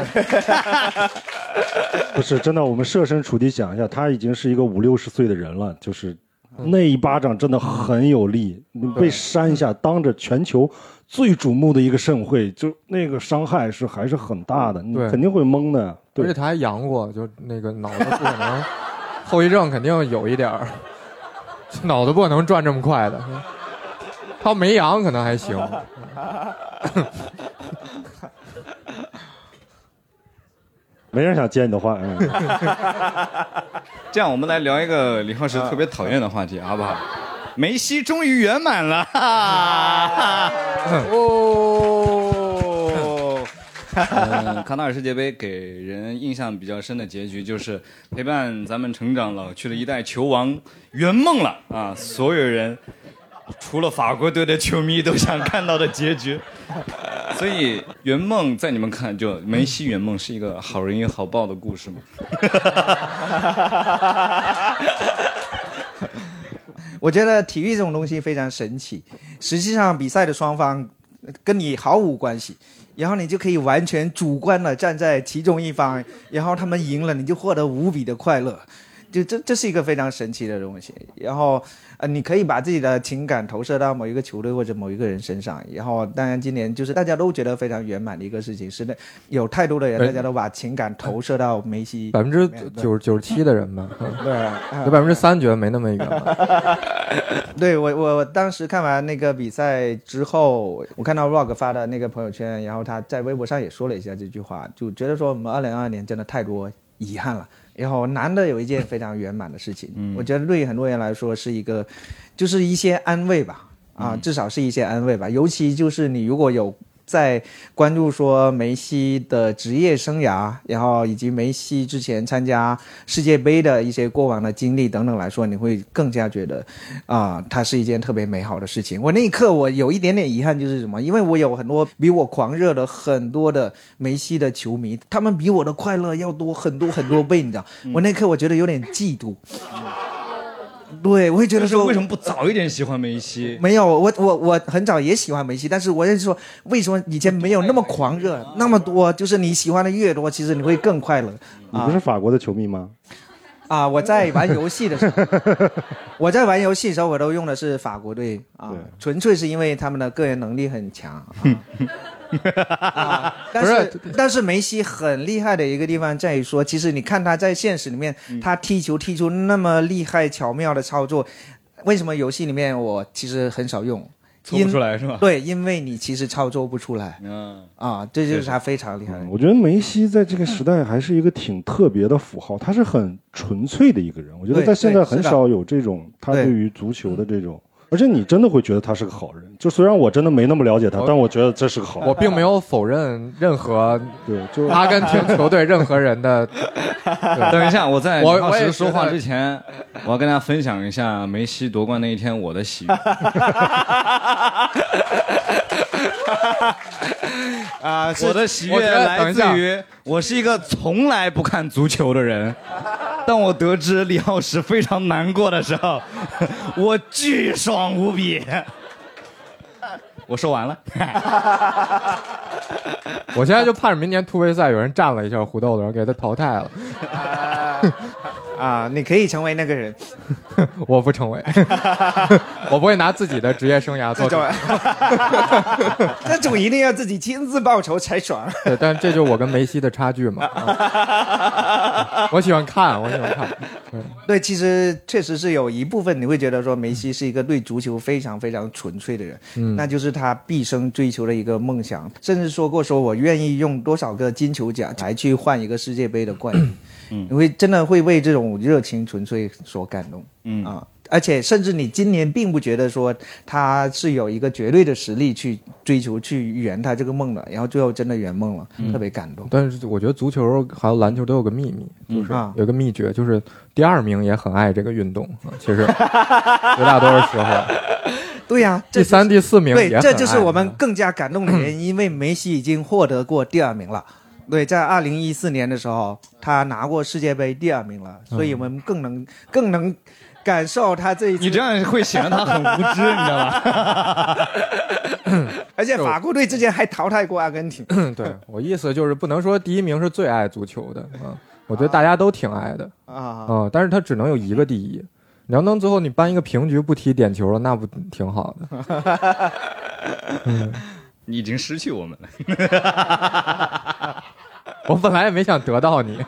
不是真的。我们设身处地想一下，他已经是一个五六十岁的人了，就是那一巴掌真的很有力，你被扇一下，当着全球最瞩目的一个盛会，就那个伤害是还是很大的，你肯定会懵的。对，而且他还阳过，就那个脑子不可能，后遗症肯定有一点儿，脑子不可能转这么快的。他没阳可能还行，没人想接你的话。嗯，这样，我们来聊一个李浩石特别讨厌的话题，好不好？梅西终于圆满了，哈哈哦，嗯，卡塔尔世界杯给人印象比较深的结局，就是陪伴咱们成长老去的一代球王圆梦了啊！所有人除了法国队的球迷都想看到的结局。所以圆梦在你们看，就梅西圆梦是一个好人有好报的故事吗？我觉得体育这种东西非常神奇，实际上比赛的双方跟你毫无关系，然后你就可以完全主观的站在其中一方，然后他们赢了，你就获得无比的快乐。就这这是一个非常神奇的东西，然后呃，你可以把自己的情感投射到某一个球队或者某一个人身上，然后当然今年就是大家都觉得非常圆满的一个事情，是那有太多的人，大家都把情感投射到梅西百分之九十九十七的人吧，对，有百分之三觉得没那么圆满。对我我我当时看完那个比赛之后，我看到 Rock 发的那个朋友圈，然后他在微博上也说了一下这句话，就觉得说我们二零二二年真的太多遗憾了。然后男的有一件非常圆满的事情，我觉得对于很多人来说是一个，就是一些安慰吧，啊，至少是一些安慰吧。尤其就是你如果有在关注说梅西的职业生涯，然后以及梅西之前参加世界杯的一些过往的经历等等来说，你会更加觉得，啊，它是一件特别美好的事情。我那一刻我有一点点遗憾，就是什么？因为我有很多比我狂热的很多的梅西的球迷，他们比我的快乐要多很多很多倍，你知道？我那一刻我觉得有点嫉妒。对，我会觉得说，为什么不早一点喜欢梅西？没有，我我我很早也喜欢梅西，但是我是说，为什么以前没有那么狂热，那么多？就是你喜欢的越多，其实你会更快乐。你不是法国的球迷吗？啊，我在玩游戏的时候，我在玩游戏的时候，我都用的是法国队啊，纯粹是因为他们的个人能力很强。啊，但是但是梅西很厉害的一个地方在于说，其实你看他在现实里面，他踢球踢出那么厉害巧妙的操作，为什么游戏里面我其实很少用？操不出来是吧？对，因为你其实操作不出来。嗯啊，这就是他非常厉害。我觉得梅西在这个时代还是一个挺特别的符号，他是很纯粹的一个人。我觉得在现在很少有这种他对于足球的这种。而且你真的会觉得他是个好人，就虽然我真的没那么了解他，但我觉得这是个好人。我并没有否认任何对，就阿根廷球队任何人的。等一下，我在我老师说话之前，我要跟大家分享一下梅西夺冠那一天我的喜悦。啊，我的喜悦来自于我是一个从来不看足球的人。当我得知李浩石非常难过的时候，我巨爽无比。我说完了。我现在就盼着明年突围赛有人站了一下胡豆子，然后给他淘汰了。啊，你可以成为那个人，我不成为，我不会拿自己的职业生涯做。这种一定要自己亲自报仇才爽。对，但这就是我跟梅西的差距嘛。我喜欢看，我喜欢看。对，其实确实是有一部分你会觉得说梅西是一个对足球非常非常纯粹的人，嗯，那就是他毕生追求的一个梦想，甚至说过说我愿意用多少个金球奖来去换一个世界杯的冠军。嗯，你会真的会为这种热情纯粹所感动，嗯啊，而且甚至你今年并不觉得说他是有一个绝对的实力去追求去圆他这个梦的，然后最后真的圆梦了，特别感动。但是我觉得足球还有篮球都有个秘密，就是有个秘诀，就是第二名也很爱这个运动。其实绝大多数时候，对呀，第三、第四名对，这就是我们更加感动的原因，因为梅西已经获得过第二名了。对，在二零一四年的时候，他拿过世界杯第二名了，所以我们更能更能感受他这一次。你这样会显得他很无知，你知道吧？而且法国队之前还淘汰过阿根廷。对我意思就是不能说第一名是最爱足球的啊，我觉得大家都挺爱的啊啊，但是他只能有一个第一。你要能最后你扳一个平局不踢点球了，那不挺好的？嗯，你已经失去我们了。我本来也没想得到你。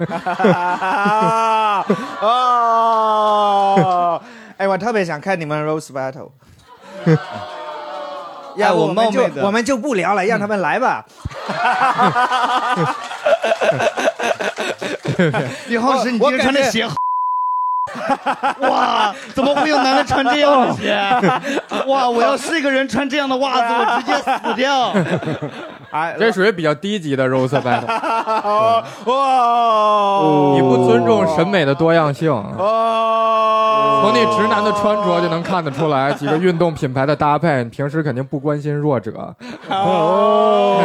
哦，哎，我特别想看你们 Rose Battle。要不我们就我们就不聊了，让他们来吧。李浩石，你今天穿的鞋。哇，怎么会有男的穿这样的鞋？哇，我要是一个人穿这样的袜子，我直接死掉。哎，这属于比较低级的 rose battle，哇，你不尊重审美的多样性。哦，从你直男的穿着就能看得出来，几个运动品牌的搭配，你平时肯定不关心弱者。哦，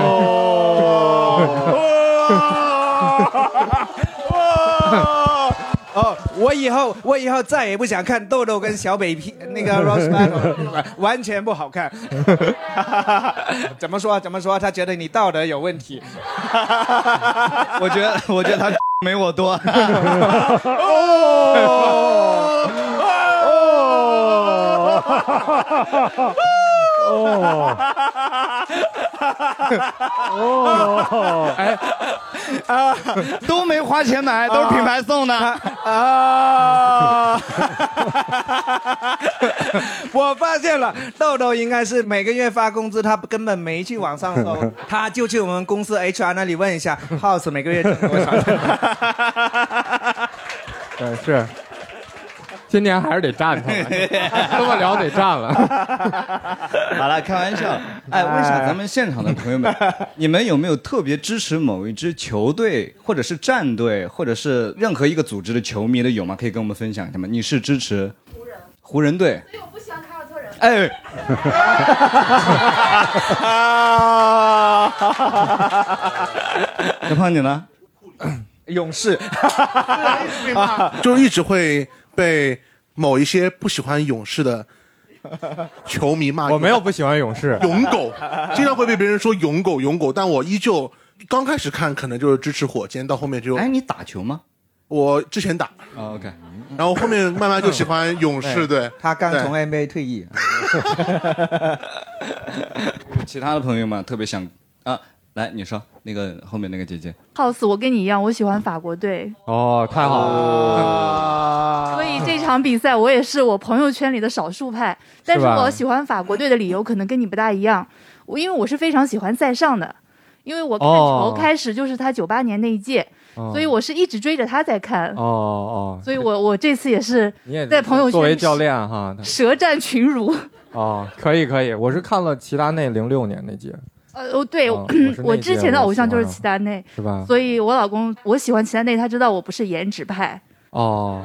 我以后我以后再也不想看豆豆跟小北皮那个 Rose Battle，完全不好看。怎么说？怎么说？他觉得你道德有问题。我觉得，我觉得他没我多。哦哦，哎，啊 都没花钱买，都是品牌送的。啊！我发现了，豆豆应该是每个月发工资，他根本没去网上搜，他就去我们公司 HR 那里问一下，House 每个月挣多少钱。对，是。今年还是得站他了，这么聊得站了。好了，开玩笑。哎，问一下咱们现场的朋友们，你们有没有特别支持某一支球队，或者是战队，或者是任何一个组织的球迷的有吗？可以跟我们分享一下吗？你是支持湖人湖人队？所以我不喜欢凯尔特人。哎，小胖你呢？勇士，就是一直会被某一些不喜欢勇士的 球迷骂。我没有不喜欢勇士，勇狗，经常会被别人说勇狗勇狗，但我依旧刚开始看可能就是支持火箭，到后面就哎，你打球吗？我之前打哦，OK，然后后面慢慢就喜欢勇士队。他刚从对 NBA 退役。其他的朋友们特别想啊，来你说那个后面那个姐姐，House，我跟你一样，我喜欢法国队，哦，太好了。啊所以这场比赛我也是我朋友圈里的少数派。但是我喜欢法国队的理由可能跟你不大一样，我因为我是非常喜欢塞尚的，因为我看哦球开始就是他九八年那一届，哦。所以我是一直追着他在看。哦哦，所以我我这次也是在朋友圈作为教练哈，舌战群儒。哦，可以可以，我是看了齐达内零六年那届，呃，哦，对，哦 我我之前的偶像就是齐达内，是吧？所以我老公我喜欢齐达内，他知道我不是颜值派。哦，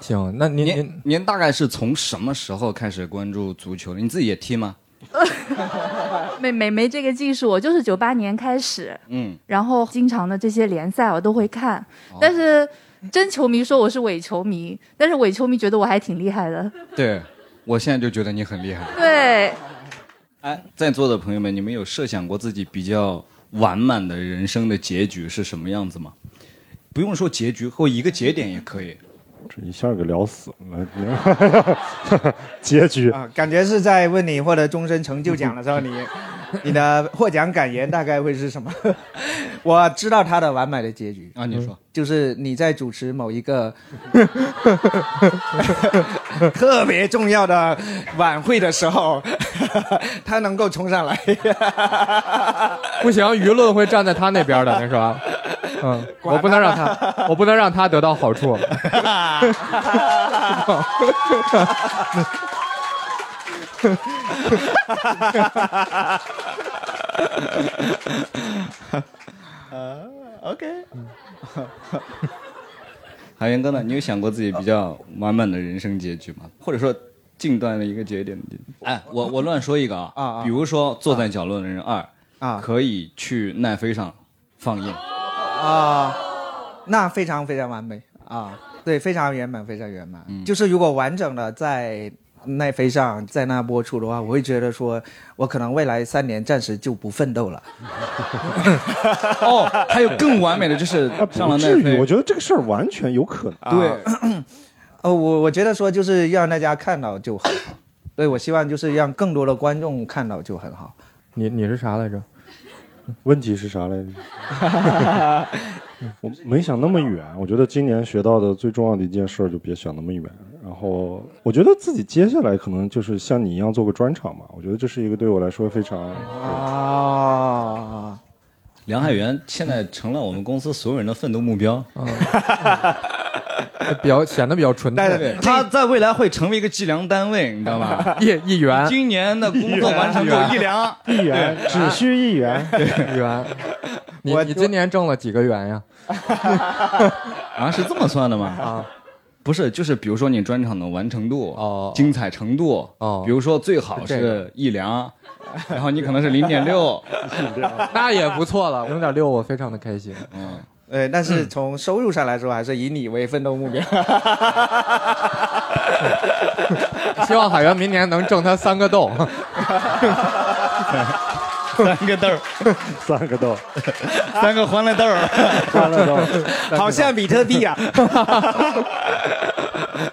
行，那您您您您大概是从什么时候开始关注足球的？你自己也踢吗？没没没这个技术，我就是九八年开始，嗯，然后经常的这些联赛我都会看，哦但是真球迷说我是伪球迷，但是伪球迷觉得我还挺厉害的。对，我现在就觉得你很厉害。对，哎，在座的朋友们，你们有设想过自己比较完满的人生的结局是什么样子吗？不用说结局，或一个节点也可以。这一下给聊死了，结局啊，感觉是在问你获得终身成就奖的时候，你 你的获奖感言大概会是什么？我知道他的完美的结局啊，你说，就是你在主持某一个 特别重要的晚会的时候，他能够冲上来。不行，舆论会站在他那边的，那是吧？嗯，我不能让他，我不能让他得到好处。呃，OK。海源哥呢？你有想过自己比较完满的人生结局吗？或者说近段的一个节点？哎，我我乱说一个啊，啊啊比如说《坐在角落的人二》啊可以去奈飞上放映。啊，那非常非常完美啊，对，非常圆满，非常圆满。就是如果完整的在奈飞上在那播出的话，我会觉得说，我可能未来三年暂时就不奋斗了。哦，还有更完美的就是啊，上了奈飞我。觉得这个事儿完全有可能。对，呃，我我觉得说就是让大家看到就很好，对我希望就是让更多的观众看到就很好。你你是啥来着？问题是啥来着？我没想那么远，我觉得今年学到的最重要的一件事儿，就别想那么远。然后，我觉得自己接下来可能就是像你一样做个专场嘛。我觉得这是一个对我来说非常啊，梁海源现在成了我们公司所有人的奋斗目标。比较显得比较纯粹。他在未来会成为一个计量单位，你知道吗？一一元，今年的工作完成度一两，一元只需一元，一元。你你今年挣了几个元呀？啊，是这么算的吗？啊，不是，就是比如说你专场的完成度、哦精彩程度，哦比如说最好是一两，然后你可能是零点六，那也不错了，零点六我非常的开心。嗯，呃，但是从收入上来说，还是以你为奋斗目标。希望海源明年能挣他三个豆。三个豆儿，三个豆，三个欢乐豆儿，欢乐豆，好像比特币啊，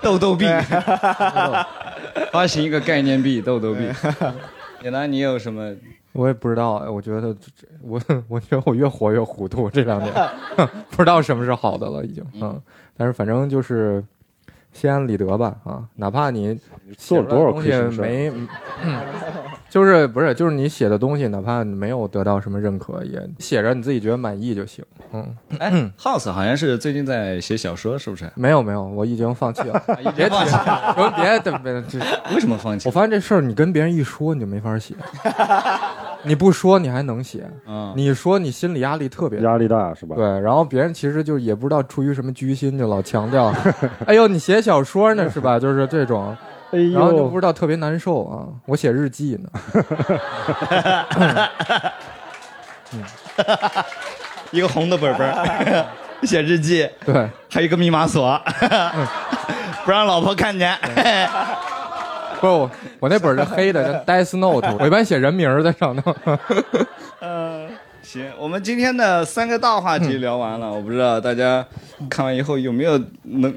豆豆币，发行一个概念币，豆豆币。野南，你有什么？我也不知道，哎我觉得这这我我觉得我越活越糊涂，这两年不知道什么是好的了，已经。嗯，但是反正就是心安理得吧啊，哪怕你做了多少亏心事儿。没，嗯就是不是就是你写的东西，哪怕没有得到什么认可，也写着你自己觉得满意就行，嗯，哎，House 好像是最近在写小说，是不是？没有没有，我已经放弃了，别 提，我别别别，这为什么放弃我？发现这事儿你跟别人一说你就没法写，你不说你还能写，嗯，你说你心理压力特别大。压力大是吧？对，然后别人其实就也不知道出于什么居心，就老强调，哎呦，你写小说呢是吧？就是这种，哎然后就不，知道特别难受啊。我写日记呢，一个红的本本，写日记，对，还有一个密码锁，不让老婆看见。不是我我那本是黑的，叫 Death Note，我一般写人名在上头。嗯，行，我们今天的三个大话题聊完了，我不知道大家看完以后有没有能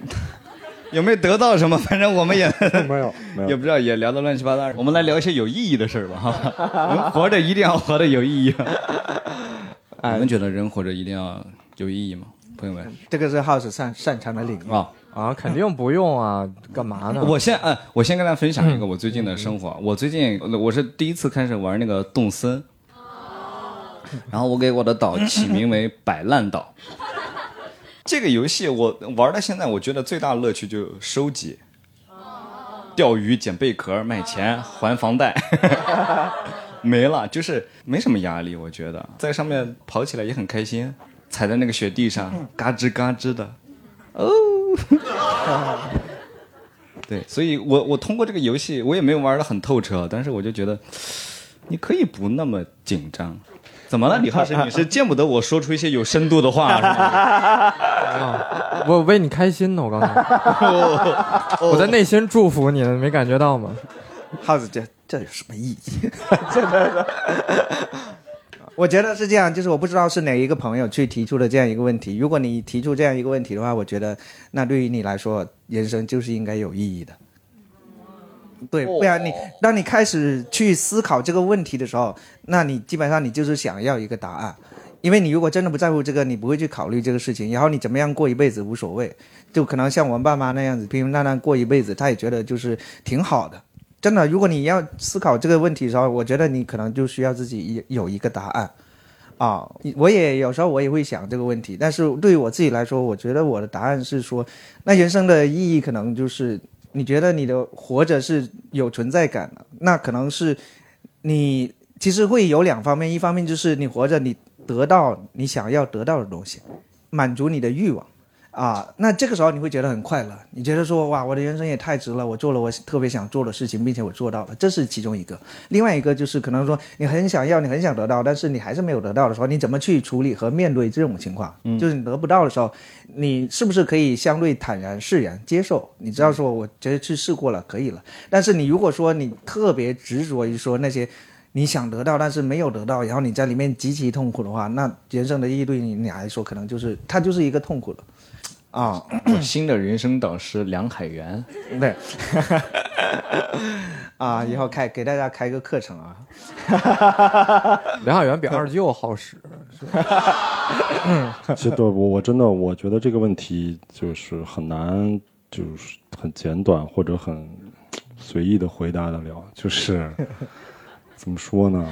有没有得到什么，反正我们也没 有没有，也不知道，也聊得乱七八糟。我们来聊一些有意义的事儿吧，好吧？我们活着一定要活得有意义。你们觉得人活着一定要有意义吗，朋友们？这个是 House 擅擅长的领域。啊，啊，肯定不用啊，干嘛呢？我先哎，我先跟大家分享一个我最近的生活。我最近我是第一次开始玩那个动森，然后我给我的岛起名为摆烂岛。这个游戏我玩到现在，我觉得最大的乐趣就收集、钓鱼、捡贝壳、卖钱、还房贷，没了，就是没什么压力。我觉得在上面跑起来也很开心，踩在那个雪地上，嘎吱嘎吱的，哦。对，所以我我通过这个游戏，我也没有玩的很透彻，但是我就觉得，你可以不那么紧张。怎么了，李浩师？你是见不得我说出一些有深度的话，是吗？我为你开心呢，我告诉你，我在内心祝福你呢，没感觉到吗？耗子这这有什么意义？真的，我觉得是这样，就是我不知道是哪一个朋友去提出的这样一个问题。如果你提出这样一个问题的话，我觉得那对于你来说，人生就是应该有意义的。对，不然你当你开始去思考这个问题的时候，那你基本上你就是想要一个答案，因为你如果真的不在乎这个，你不会去考虑这个事情，然后你怎么样过一辈子无所谓，就可能像我们爸妈那样子平平淡淡过一辈子，他也觉得就是挺好的。真的，如果你要思考这个问题的时候，我觉得你可能就需要自己有一个答案。啊，我也有时候我也会想这个问题，但是对于我自己来说，我觉得我的答案是说，那人生的意义可能就是你觉得你的活着是有存在感的，那可能是你其实会有两方面，一方面就是你活着，你得到你想要得到的东西，满足你的欲望。啊，那这个时候你会觉得很快乐，你觉得说哇，我的人生也太值了，我做了我特别想做的事情，并且我做到了，这是其中一个。另外一个就是可能说你很想要，你很想得到，但是你还是没有得到的时候，你怎么去处理和面对这种情况？就是你得不到的时候，你是不是可以相对坦然释然接受？你知道说，我觉得去试过了，可以了。但是你如果说你特别执着于说那些。你想得到，但是没有得到，然后你在里面极其痛苦的话，那人生的意义对你你来说，可能就是它就是一个痛苦了。啊，我 新的人生导师梁海源，对，啊，以后开给大家开个课程啊。梁海源比二舅好使，是吧其实对我我真的我觉得这个问题就是很难，就是很简短或者很随意的回答得了，就是怎么说呢？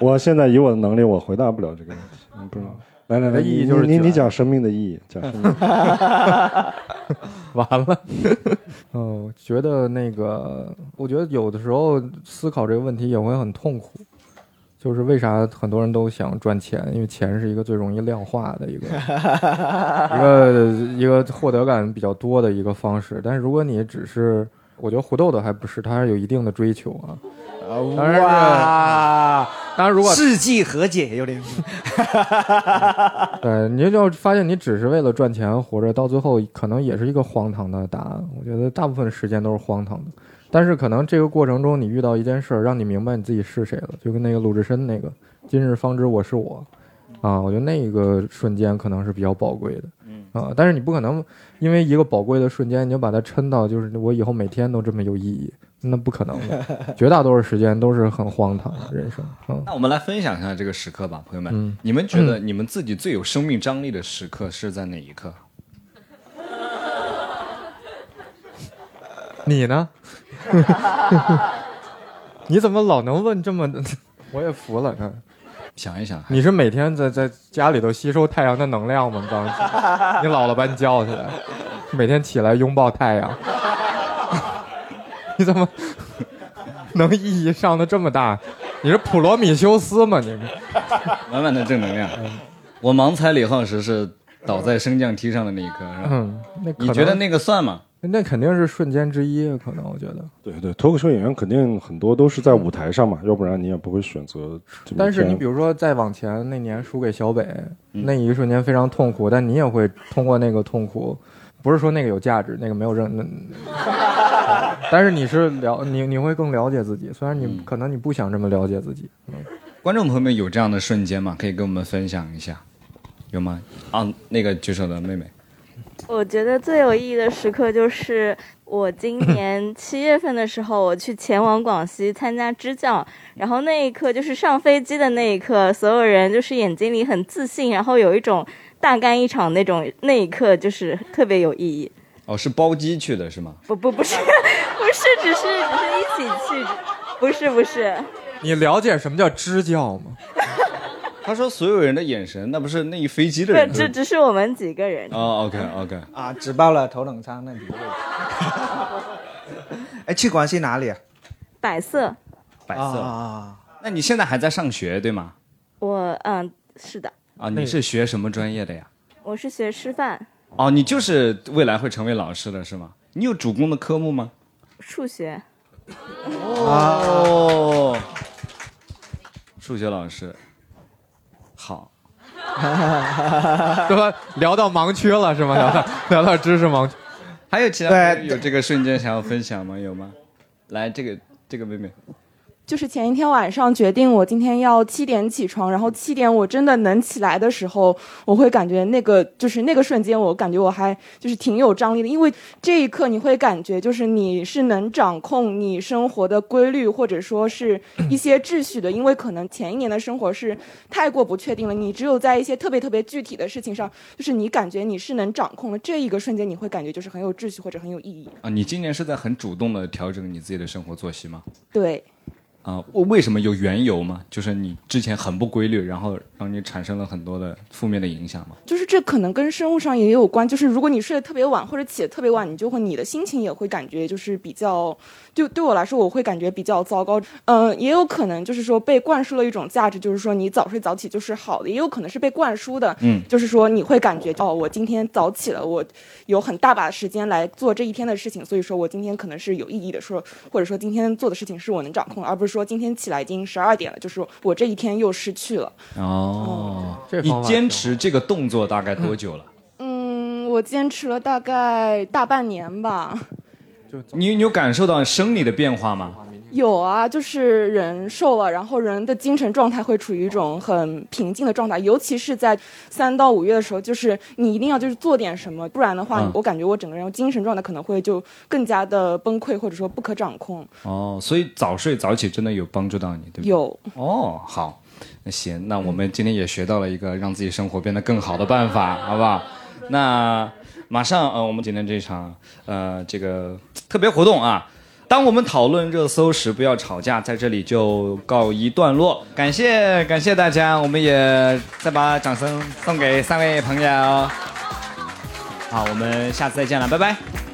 我现在以我的能力，我回答不了这个问题，你不知道。来来来，意义就是你你讲生命的意义，讲生命的意义。完了，嗯，觉得那个，我觉得有的时候思考这个问题也会很痛苦，就是为啥很多人都想赚钱？因为钱是一个最容易量化的一个 一个一个获得感比较多的一个方式。但是如果你只是，我觉得胡豆豆还不是，他还是有一定的追求啊。当然是哇，当然如果世纪和解有点，对，你就发现你只是为了赚钱活着，到最后可能也是一个荒唐的答案。我觉得大部分时间都是荒唐的，但是可能这个过程中你遇到一件事儿，让你明白你自己是谁了，就跟那个鲁智深那个“今日方知我是我”，啊，我觉得那一个瞬间可能是比较宝贵的，啊，但是你不可能因为一个宝贵的瞬间，你就把它抻到就是我以后每天都这么有意义，那不可能的，绝大多数时间都是很荒唐的人生，嗯。那我们来分享一下这个时刻吧，朋友们。嗯你们觉得你们自己最有生命张力的时刻是在哪一刻？你呢？你怎么老能问这么？我也服了。嗯，想一想，你是每天在在家里头吸收太阳的能量吗？当时你姥姥把你叫起来，每天起来拥抱太阳，你怎么能意义上的这么大？你是普罗米修斯吗？你满满的正能量。我盲猜李浩石是倒在升降梯上的那一刻，是吧？嗯，那可你觉得那个算吗？那肯定是瞬间之一，可能我觉得。对对，脱口秀演员肯定很多都是在舞台上嘛，要不然你也不会选择但是你比如说再往前，那年输给小北，那一瞬间非常痛苦，但你也会通过那个痛苦，不是说那个有价值，那个没有任那，但是你是了你你会更了解自己，虽然你可能你不想这么了解自己，嗯，观众朋友们有这样的瞬间吗？可以跟我们分享一下，有吗？啊，那个举手的妹妹，我觉得最有意义的时刻就是我今年 七月份的时候，我去前往广西参加支教，然后那一刻就是上飞机的那一刻，所有人就是眼睛里很自信，然后有一种大干一场那种，那一刻就是特别有意义。哦，是包机去的是吗？不不不是不是，只是只是一起去，不是不是。你了解什么叫支教吗？他说所有人的眼神，那不是那一飞机的不，人。只只是我们几个人。哦，OK OK，啊，只报了头等舱那几个位置。哎，去广西哪里啊？百色，百色。啊，那你现在还在上学对吗？我嗯是的，啊，你是学什么专业的呀？我是学师范，哦，你就是未来会成为老师的是吗？你有主攻的科目吗？数学。哦，数学老师，好，对吧？聊到盲区了是吗？聊到聊到知识盲区，还有其他有这个瞬间想要分享吗？有吗？来，这个这个妹妹，就是前一天晚上决定我今天要七点起床，然后七点我真的能起来的时候，我会感觉那个就是那个瞬间，我感觉我还就是挺有张力的，因为这一刻你会感觉就是你是能掌控你生活的规律，或者说是一些秩序的，因为可能前一年的生活是太过不确定了，你只有在一些特别特别具体的事情上，就是你感觉你是能掌控的，这一个瞬间你会感觉就是很有秩序或者很有意义。啊，你今年是在很主动的调整你自己的生活作息吗？对。啊，为为什么有缘由吗？就是你之前很不规律，然后让你产生了很多的负面的影响吗？就是这可能跟生物上也有关，就是如果你睡得特别晚或者起得特别晚，你就会你的心情也会感觉就是比较，就对我来说我会感觉比较糟糕。嗯、也有可能就是说被灌输了一种价值，就是说你早睡早起就是好的，也有可能是被灌输的，嗯就是说你会感觉哦，我今天早起了，我有很大把的时间来做这一天的事情，所以说我今天可能是有意义的，说或者说今天做的事情是我能掌控的，而不是说今天起来已经十二点了，就是我这一天又失去了。哦，你坚持这个动作大概多久了？嗯，我坚持了大概大半年吧。你你有感受到生理的变化吗？有啊，就是人瘦了，然后人的精神状态会处于一种很平静的状态，尤其是在三到五月的时候，就是你一定要就是做点什么，不然的话，嗯我感觉我整个人精神状态可能会就更加的崩溃，或者说不可掌控。哦，所以早睡早起真的有帮助到你，对不对？有哦，好，那行，那我们今天也学到了一个让自己生活变得更好的办法，好不好？那马上呃，我们今天这场呃这个特别活动啊，当我们讨论热搜时，不要吵架，在这里就告一段落。感谢感谢大家，我们也再把掌声送给三位朋友。好，我们下次再见了，拜拜。